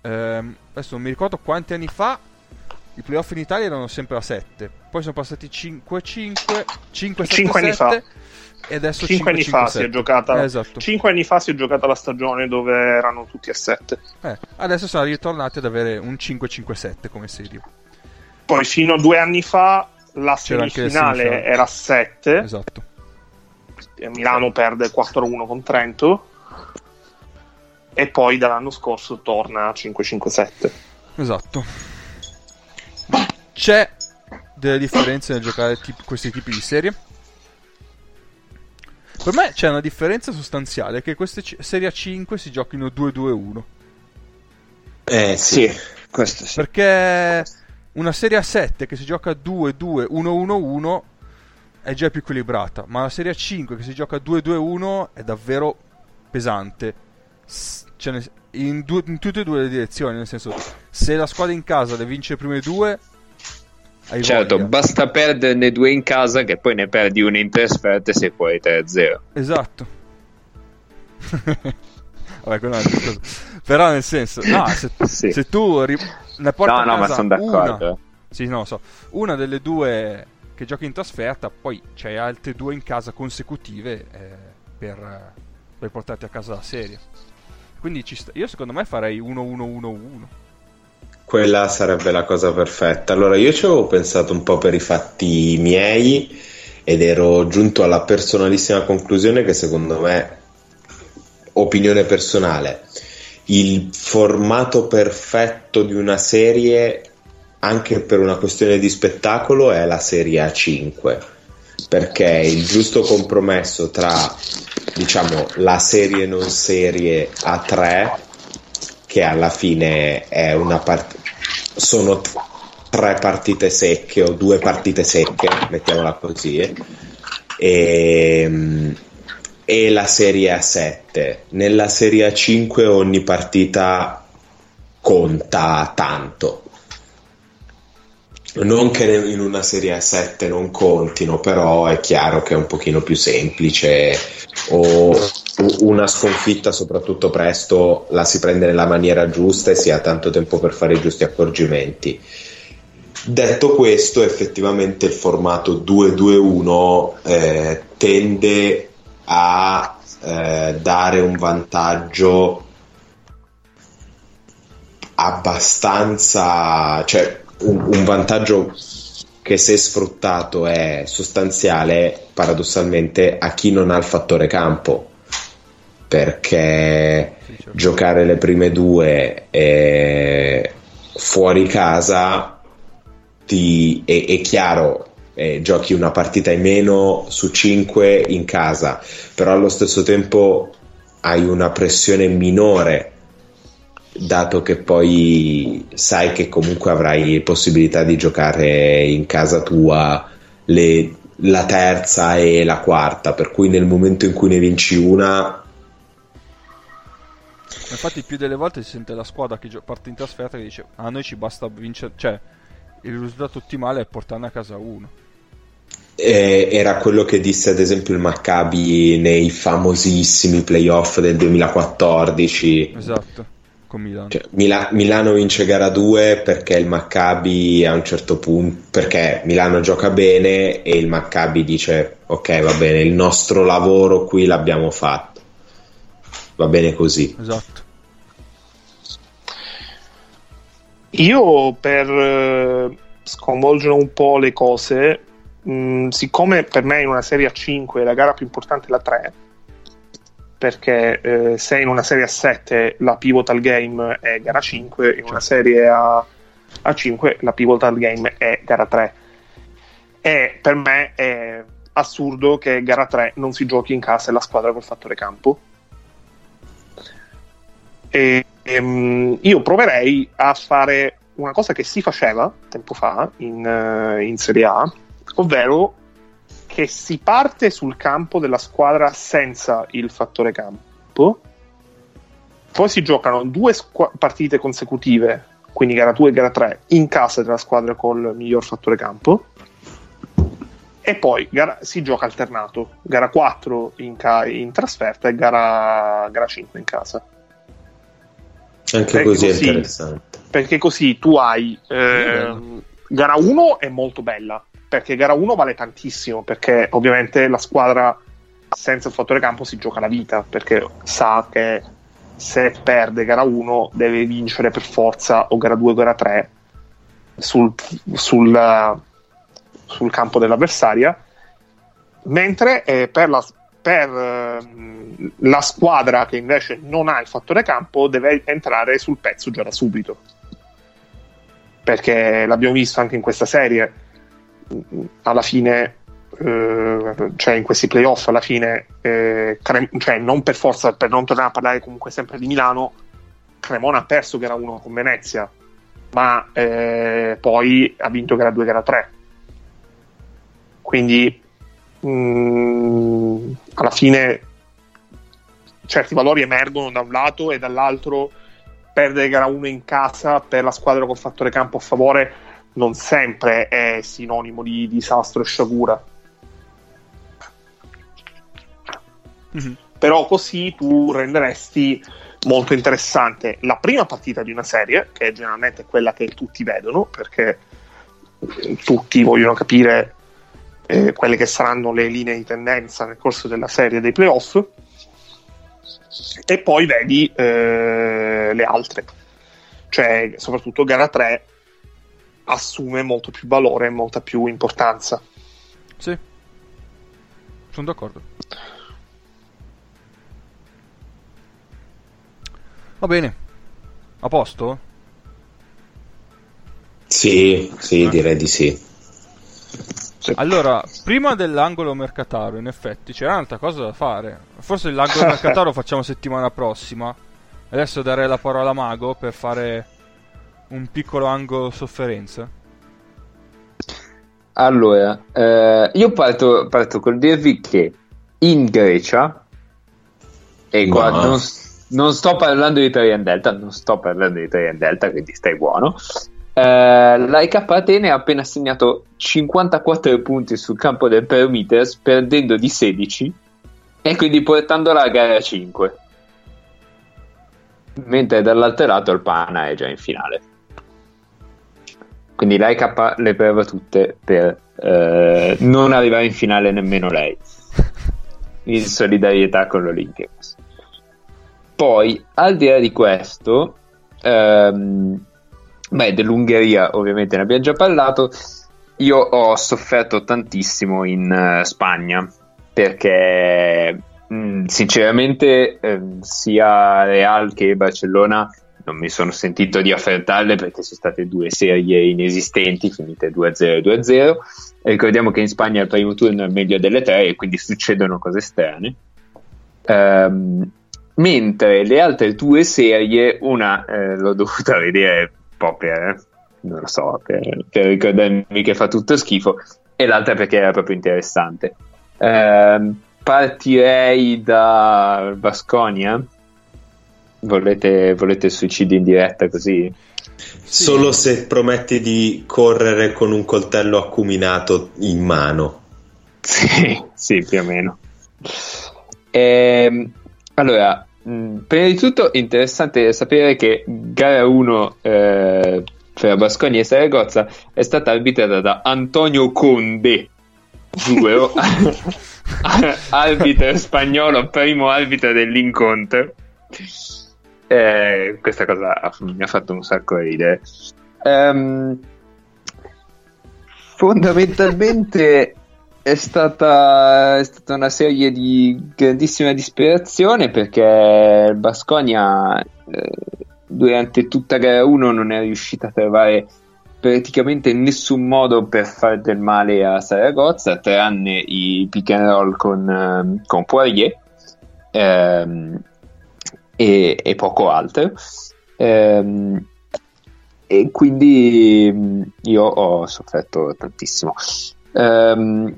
ehm, adesso non mi ricordo quanti anni fa i playoff in Italia erano sempre a 7, poi sono passati 5 5, 5 7 5 anni 7, fa. E adesso 5, 5 anni 5, fa 7. si è giocata. Eh, esatto. 5 anni fa si è giocata la stagione dove erano tutti a 7. Eh, adesso sono ritornati ad avere un 5-5-7 come serie. Poi fino a due anni fa la semifinale era a 7, Esatto. Milano perde 4-1 con Trento e poi dall'anno scorso torna a 5-5-7. Esatto. C'è delle differenze nel giocare tip- questi tipi di serie? Per me c'è una differenza sostanziale che queste c- serie a 5 si giochino 2-2-1. Eh sì. Sì, questo sì. Perché una serie a 7 che si gioca 2-2-1-1-1 è già più equilibrata, ma la serie a 5 che si gioca 2-2-1 è davvero pesante. S- cioè, in, due- in tutte e due le direzioni, nel senso, se la squadra in casa le vince le prime due, hai Certo, voglia. basta perderne due in casa che poi ne perdi una in trasferta e sei fuori 3-0. Esatto. Vabbè, quella è un'altra cosa. Però nel senso, no, se, Sì. se tu ri- ne porti No, a no, ma casa sono d'accordo. una- Sì, no, so. Una delle due che giochi in trasferta, poi c'hai altre due in casa consecutive eh, per, per portarti a casa la serie. Quindi sta- io secondo me farei 1-1-1-1. Quella sarebbe la cosa perfetta. Allora, io ci avevo pensato un po' per i fatti miei ed ero giunto alla personalissima conclusione che secondo me, opinione personale, il formato perfetto di una serie, anche per una questione di spettacolo, è la serie A5. Perché il giusto compromesso tra, diciamo, la serie non serie A3 che alla fine è una part- sono tre partite secche o due partite secche, mettiamola così, e, e la serie A7. Nella serie A5 ogni partita conta tanto. Non che in una serie A7 non contino, però è chiaro che è un pochino più semplice o una sconfitta, soprattutto presto, la si prende nella maniera giusta e si ha tanto tempo per fare i giusti accorgimenti. Detto questo, effettivamente il formato 2-2-1 eh, tende a eh, dare un vantaggio abbastanza, cioè un, un vantaggio che se sfruttato è sostanziale paradossalmente a chi non ha il fattore campo. Perché giocare le prime due fuori casa ti, è, è chiaro eh, giochi una partita in meno su 5 in casa però allo stesso tempo hai una pressione minore dato che poi sai che comunque avrai possibilità di giocare in casa tua le- la terza e la quarta, per cui nel momento in cui ne vinci una, Infatti, più delle volte si sente la squadra che parte in trasferta che dice: A noi ci basta vincere. Cioè, il risultato ottimale è portarne a casa uno. eh, era quello che disse ad esempio il Maccabi nei famosissimi playoff del 2014. Esatto, con Milano. Cioè, Mila- Milano vince gara 2 perché il Maccabi a un certo punto perché Milano gioca bene e il Maccabi dice ok va bene il nostro lavoro qui l'abbiamo fatto va bene così Esatto. Io per eh, sconvolgere un po' le cose, mh, siccome per me in una serie a 5 la gara più importante è la 3, perché eh, se in una serie a 7 la pivotal game è gara 5, in una serie a, a 5 la pivotal game è gara 3. E per me è assurdo che gara 3 non si giochi in casa e la squadra col fattore campo. E, ehm, io proverei a fare una cosa che si faceva tempo fa in, eh, in Serie A, ovvero che si parte sul campo della squadra senza il fattore campo, poi si giocano due squa- partite consecutive, quindi gara 2 e gara 3, in casa della squadra col miglior fattore campo, e poi gara- si gioca alternato, gara 4 in, ca- in trasferta e gara, gara 5 in casa. Anche Eh, così è interessante. perché così tu hai ehm, gara 1 è molto bella perché gara 1 vale tantissimo perché ovviamente la squadra senza il fattore campo si gioca la vita perché sa che se perde gara 1 deve vincere per forza o gara 2 o gara 3 sul, sul, sul campo dell'avversaria, mentre eh, per, la, per eh, la squadra che invece non ha il fattore campo deve entrare sul pezzo già da subito. Perché l'abbiamo visto anche in questa serie, alla fine eh, cioè in questi playoff alla fine, eh, Crem- cioè non per forza, per non tornare a parlare comunque sempre di Milano, Cremona ha perso gara 1 con Venezia, ma eh, poi ha vinto gara 2 gara 3. Quindi mh, mm, alla fine certi valori emergono da un lato e dall'altro perdere gara 1 in casa per la squadra con fattore campo a favore non sempre è sinonimo di disastro e sciagura. Mm-hmm. Però così tu renderesti molto interessante la prima partita di una serie, che generalmente è quella che tutti vedono, perché tutti vogliono capire eh, quelle che saranno le linee di tendenza nel corso della serie dei playoff, e poi vedi eh, le altre. Cioè, soprattutto gara 3 assume molto più valore e molta più importanza. Sì, sono d'accordo. Va bene. A posto? Sì, sì, eh. direi di sì. Allora, prima dell'angolo mercataro, in effetti, c'era un'altra cosa da fare. Forse l'angolo mercataro lo facciamo settimana prossima. Adesso darei la parola a Mago per fare un piccolo angolo sofferenza. Allora, eh, io parto, parto col dirvi che in Grecia, e qua no. non, non sto parlando di Italian Delta, non sto parlando di Italian Delta, quindi stai buono. Eh, L'AIK Atene ha appena segnato 54 punti sul campo del Prometheus, perdendo di 16 e quindi portandola a gara 5. Mentre dall'altro lato il Pana è già in finale. Quindi l'AIK le prova tutte per eh, non arrivare in finale nemmeno lei. In solidarietà con l'Olympiacos. Poi, al di là di questo, ehm, beh, dell'Ungheria ovviamente ne abbiamo già parlato. Io ho sofferto tantissimo in uh, Spagna perché mh, mm, sinceramente eh, sia Real che Barcellona non mi sono sentito di affrontarle perché sono state due serie inesistenti finite 2-0 2-0 e ricordiamo che in Spagna il primo turno è meglio delle tre e quindi succedono cose strane um, mentre le altre due serie, una eh, l'ho dovuta vedere proprio, eh, non lo so, per, per, ricordarmi che fa tutto schifo, e l'altra perché era proprio interessante. Eh, partirei da Basconia. Volete, volete il suicidio in diretta così? Sì. Solo se prometti di correre con un coltello acuminato in mano. Sì, sì, più o meno. Eh, allora, Mm, prima di tutto interessante sapere che gara 1 eh, fra Bascogna e Saragozza è stata arbitrata da Antonio Conde, giuro, arbitro spagnolo, primo arbitro dell'incontro. Eh, questa cosa mi ha fatto un sacco ridere. Um, fondamentalmente è stata, è stata una serie di grandissima disperazione perché il Basconia eh, durante tutta gara 1 non è riuscita a trovare praticamente nessun modo per fare del male a Saragozza tranne i pick and roll con, eh, con Poirier ehm, e, e, poco altro ehm, e quindi mm, io ho sofferto tantissimo ehm,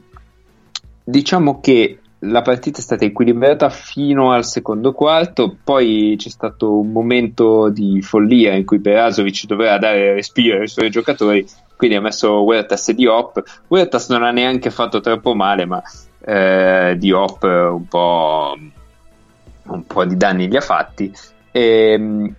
diciamo che la partita è stata equilibrata fino al secondo quarto, poi c'è stato un momento di follia in cui Perasovic doveva dare respiro ai suoi giocatori, quindi ha messo Huertas e Diop. Huertas non ha neanche fatto troppo male, ma eh, Diop un po', un po' di danni li ha fatti. E, ehm,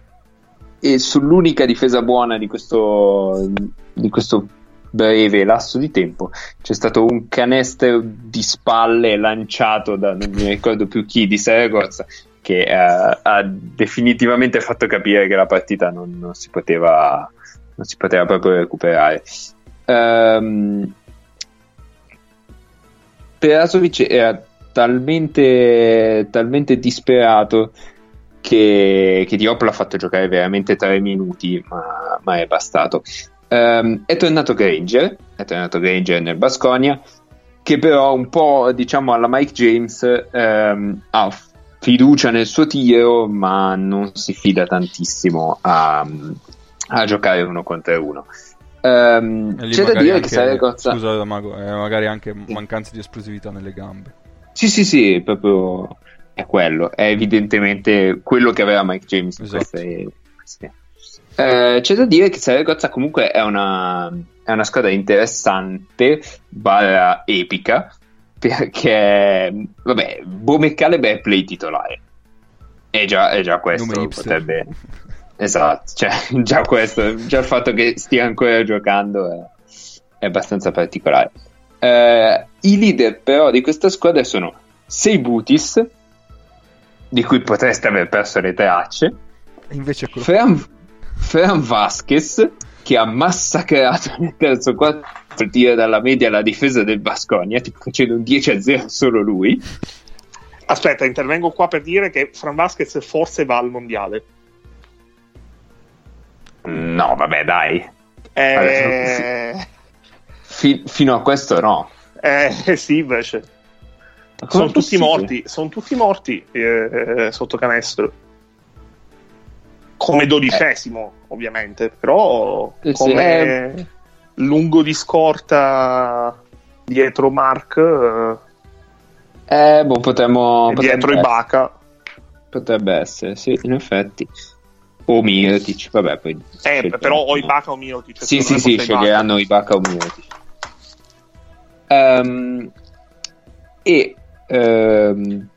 e sull'unica difesa buona di questo, di questo breve lasso di tempo c'è stato un canestro di spalle lanciato da non mi ricordo più chi di Saragozza che uh, ha definitivamente fatto capire che la partita non, non, si, poteva, non si poteva proprio recuperare. Um, Perasovic era talmente, talmente disperato che, che Diop l'ha fatto giocare veramente tre minuti, ma, ma è bastato. Um, è tornato Granger, è tornato Granger nel Basconia, che però un po' diciamo alla Mike James um, ha fiducia nel suo tiro, ma non si fida tantissimo a, a giocare uno contro uno. Um, c'è da dire anche, che Saragozza... Scusa, Mago, eh, magari anche mancanza di esplosività nelle gambe. Sì, sì, sì, proprio è quello. È evidentemente quello che aveva Mike James in Esatto. queste, queste- Eh, c'è da dire che Saragozza comunque è una, è una squadra interessante, barra epica, perché, vabbè, Bome Caleb è play titolare. E già, è già questo Nome hipster. potrebbe... Esatto, cioè, già questo, già il fatto che stia ancora giocando è, è abbastanza particolare. Eh, I leader però di questa squadra sono Seibutis, di cui potreste aver perso le tracce, invece eccolo. Fran, Fran Vasquez, che ha massacrato nel terzo quarto il tiro dalla media la difesa del Basconia, tipo facendo un 10-0 solo lui. Aspetta, intervengo qua per dire che Fran Vasquez forse va al mondiale. No, vabbè, dai. Eh, Fi- fino a questo no. eh, sì, invece. Sono tutti morti, sono tutti morti eh, sotto canestro. Come dodicesimo, ovviamente, però Eh sì, come lungo di scorta dietro Mark eh, Eh, boh, potremmo... dietro Ibaka. Potrebbe essere, sì, in effetti. O Mirotic, vabbè, poi... Eh, però o Ibaka o Mirotic. Sì, sì, sì, sceglieranno Ibaka o Mirotic. Ehm, e... ehm,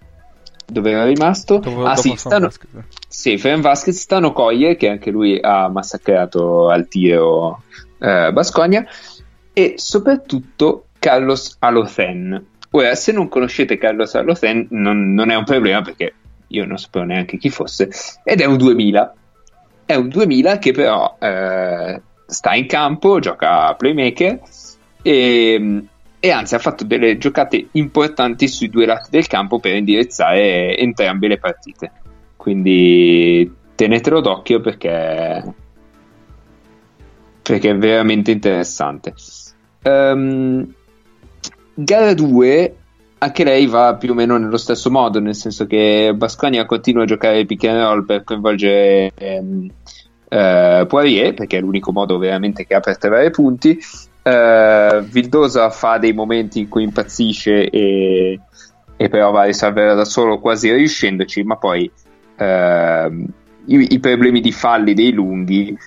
dove era rimasto? Dopo- ah sì, stanno, Vasquez. sì, Fran Vasquez, Stano Coie, che anche lui ha massacrato al tiro eh, Basconia, e soprattutto Carlos Alothen. Ora, se non conoscete Carlos Alothen, non, non è un problema perché io non sapevo neanche chi fosse, ed è un 2000. È un 2000 che però eh, sta in campo, gioca playmaker e, e anzi ha fatto delle giocate importanti sui due lati del campo per indirizzare entrambe le partite. Quindi tenetelo d'occhio perché, perché è veramente interessante. Ehm, gara 2 anche lei va più o meno nello stesso modo, nel senso che Basconia continua a giocare pick and roll per coinvolgere ehm, eh, Poirier, perché è l'unico modo veramente che ha per trovare punti. Eh, Vildosa fa dei momenti in cui impazzisce e, e però va a risolvere da solo quasi riuscendoci, ma poi ehm, i, i problemi di falli dei lunghi,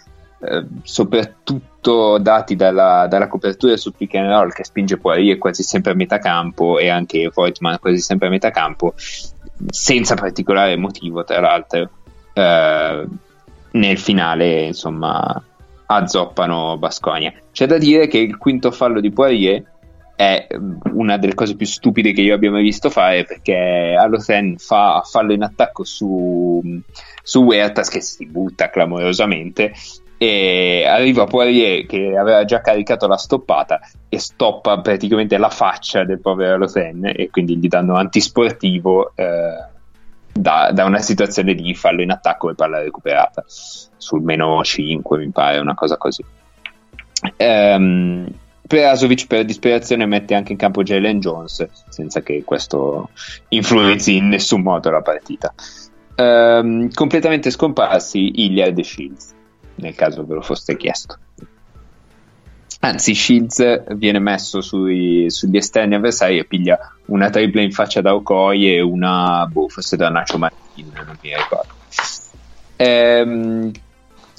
eh, soprattutto dati dalla, dalla copertura sul pick and roll che spinge Poirier quasi sempre a metà campo e anche Voigtman quasi sempre a metà campo, senza particolare motivo, tra l'altro. Eh, nel finale, insomma, azzoppano Basconia. C'è da dire che il quinto fallo di Poirier è una delle cose più stupide che io abbia mai visto fare perché Alothen fa fallo in attacco su, su Huertas che si butta clamorosamente e arriva Poirier che aveva già caricato la stoppata e stoppa praticamente la faccia del povero Alothen e quindi gli danno antisportivo eh, da, da una situazione di fallo in attacco e palla recuperata sul meno 5 mi pare una cosa così. Ehm, Perasovic per disperazione mette anche in campo Jalen Jones senza che questo influenzi in nessun modo la partita. Ehm, completamente scomparsi Iliad e Shields nel caso ve lo foste chiesto. Anzi Shields viene messo sui- sugli esterni avversari e piglia una tripla in faccia da Okoi e una boh, forse da Nacho Martin non mi ricordo. Ehm,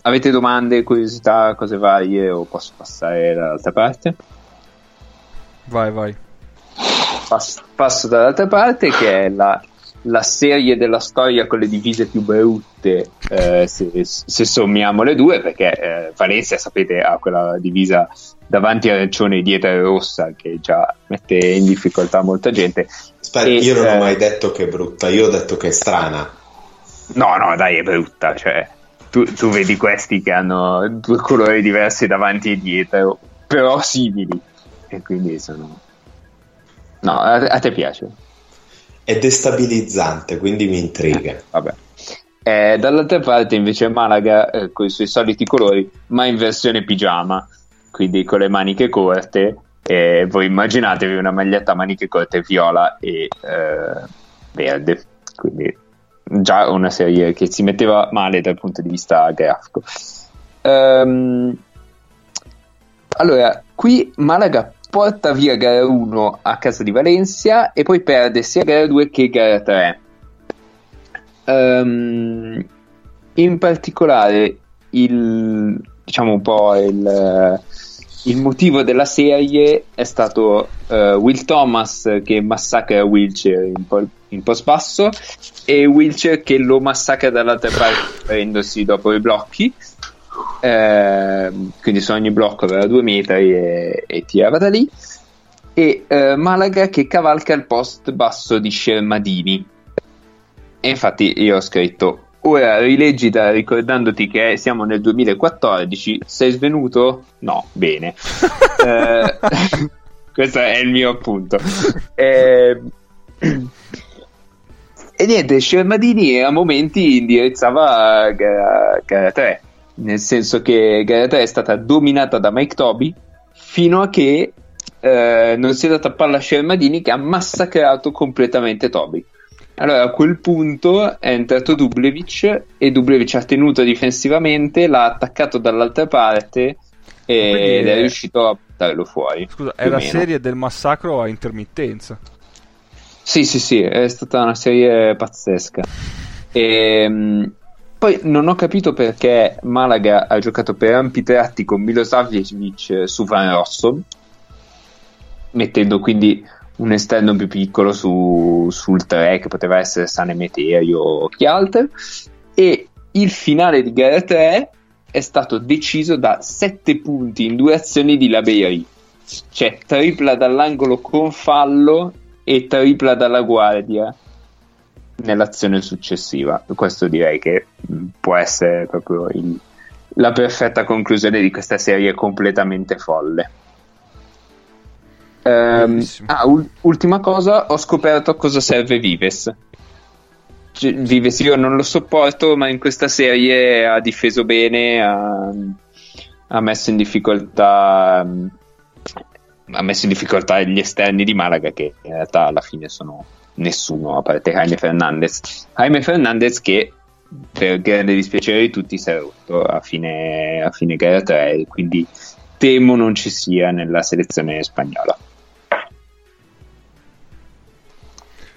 avete domande, curiosità, cose varie o posso passare dall'altra parte? Vai, vai. Passo, passo dall'altra parte che è la, la serie della storia con le divise più brutte eh, se, se sommiamo le due perché eh, Valencia sapete ha quella divisa davanti arancione e dietro rossa che già mette in difficoltà molta gente Aspetta, E, io non eh, ho mai detto che è brutta, io ho detto che è strana. No, no, dai, è brutta. Cioè, tu, tu vedi questi che hanno due colori diversi davanti e dietro, però simili. E quindi sono. No, a, a te piace? È destabilizzante, quindi mi intriga. Eh, vabbè. Eh, dall'altra parte invece Malaga eh, con i suoi soliti colori, ma in versione pigiama, quindi con le maniche corte. E voi immaginatevi una maglietta a maniche corte viola e eh, verde, quindi già una serie che si metteva male dal punto di vista grafico. Um, allora, qui Malaga porta via gara 1 a casa di Valencia e poi perde sia gara 2 che gara 3. Um, in particolare, il, diciamo un po' il, il motivo della serie è stato uh, Will Thomas che massacra Wilcher in, po- in post basso e Wilcher che lo massacra dall'altra parte prendendosi dopo i blocchi. Eh, quindi su ogni blocco aveva due metri e, e tirava da lì e eh, Malaga che cavalca il post basso di Shermadini e infatti io ho scritto ora rileggita ricordandoti che siamo nel 2014 sei svenuto? no, bene eh, questo è il mio appunto eh, e niente, Shermadini a momenti indirizzava gara, gara 3 nel senso che gara 3 è stata dominata da Mike Toby fino a che eh, non si è data palla a Shermadini che ha massacrato completamente Toby. Allora a quel punto è entrato Dublevic e Dublevic ha tenuto difensivamente, l'ha attaccato dall'altra parte ed è riuscito a buttarlo fuori. Scusa, è la serie del massacro a intermittenza. Sì, sì, sì, è stata una serie pazzesca. E, ehm, poi non ho capito perché Malaga ha giocato per ampi tratti con Milosavljevic su Van Rosso, mettendo quindi un esterno più piccolo su, sul 3 che poteva essere Sane Meterio o chi altro e il finale di gara 3 è stato deciso da 7 punti in due azioni di Laberi cioè tripla dall'angolo con fallo e tripla dalla guardia nell'azione successiva. Questo direi che può essere proprio il, la perfetta conclusione di questa serie completamente folle. Um, ah, u- ultima cosa, ho scoperto a cosa serve Vives. C- Vives io non lo sopporto, ma in questa serie ha difeso bene, ha, ha messo in difficoltà ha messo in difficoltà gli esterni di Malaga che in realtà alla fine sono nessuno a parte Jaime Fernandez. Jaime Fernandez che per grande dispiacere di tutti si è rotto a fine, a fine gara 3 quindi temo non ci sia nella selezione spagnola.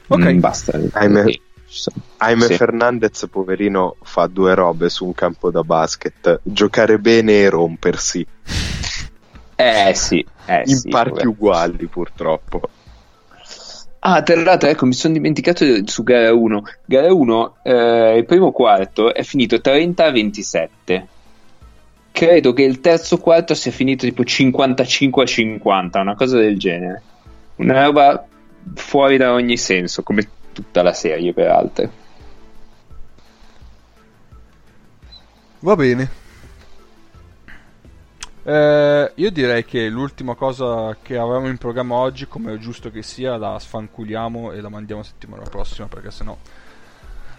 Ok, mm, basta. Jaime, Jaime Sì. Fernandez, poverino, fa due robe su un campo da basket: giocare bene e rompersi, Eh sì, eh, in sì, parti vabbè. uguali, purtroppo. Ah, tra l'altro, ecco, mi sono dimenticato su gara 1. Gara 1, eh, il primo quarto è finito 30 a 27. Credo che il terzo quarto sia finito tipo 55 a 50, una cosa del genere. Una roba fuori da ogni senso, come tutta la serie, peraltro. Va bene. Eh, io direi che l'ultima cosa che avevamo in programma oggi, come è giusto che sia, la sfanculiamo e la mandiamo settimana prossima perché sennò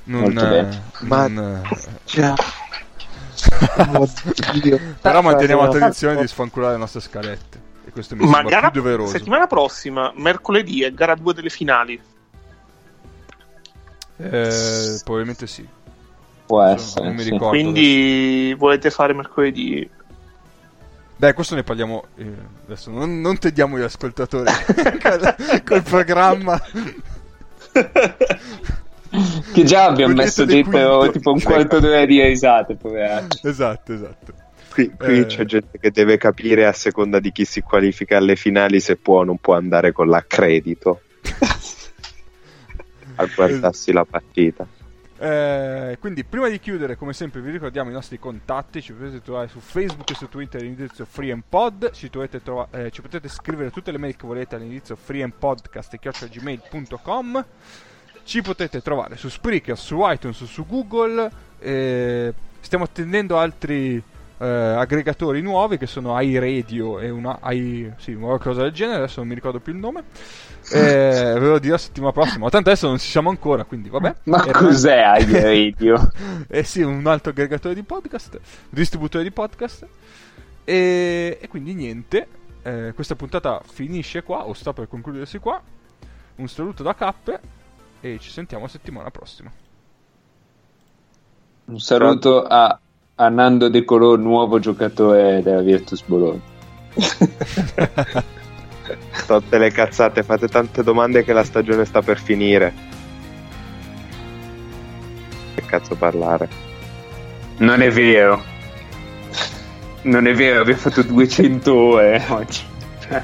non, eh, bene. Ma- non, eh. Oddio. però manteniamo la tradizione di sfanculare le nostre scalette e questo mi Ma sembra gara più doveroso. settimana prossima, mercoledì, è gara 2 delle finali. Eh, probabilmente sì. Può Non essere. mi sì. ricordo. Quindi volete fare mercoledì? Beh, questo ne parliamo eh, adesso. Non, non tediamo gli ascoltatori col, col programma. Che già abbiamo messo dentro tipo un quarto d'ora di risate, poveracci. esatto, esatto. Qui, qui Eh. c'è gente che deve capire a seconda di chi si qualifica alle finali se può o non può andare con l'accredito a guardarsi la partita. Eh, quindi prima di chiudere, come sempre, vi ricordiamo i nostri contatti. Ci potete trovare su Facebook e su Twitter all'indirizzo FreeandPod. Ci, trova- eh, ci potete scrivere tutte le mail che volete all'indirizzo freeandpodcast.gmail.com Ci potete trovare su Spreaker, su iTunes, su Google. eh, stiamo attendendo altri eh, aggregatori nuovi che sono iRadio e una i, sì, qualcosa del genere, adesso non mi ricordo più il nome. Eh, ve lo dirò la settimana prossima, ma tanto adesso non ci siamo ancora, quindi vabbè. Ma Era- cos'è iRadio? eh sì, un altro aggregatore di podcast, distributore di podcast. E, e quindi niente, eh, questa puntata finisce qua, o sta per concludersi qua. Un saluto da Cappe e ci sentiamo settimana prossima. Un saluto a, a Nando De Colò, nuovo giocatore della Virtus Bologna. Tutte le cazzate, fate tante domande che la stagione sta per finire. Che cazzo parlare? Non è vero. Non è vero, abbiamo fatto 200 ore oggi. Cioè,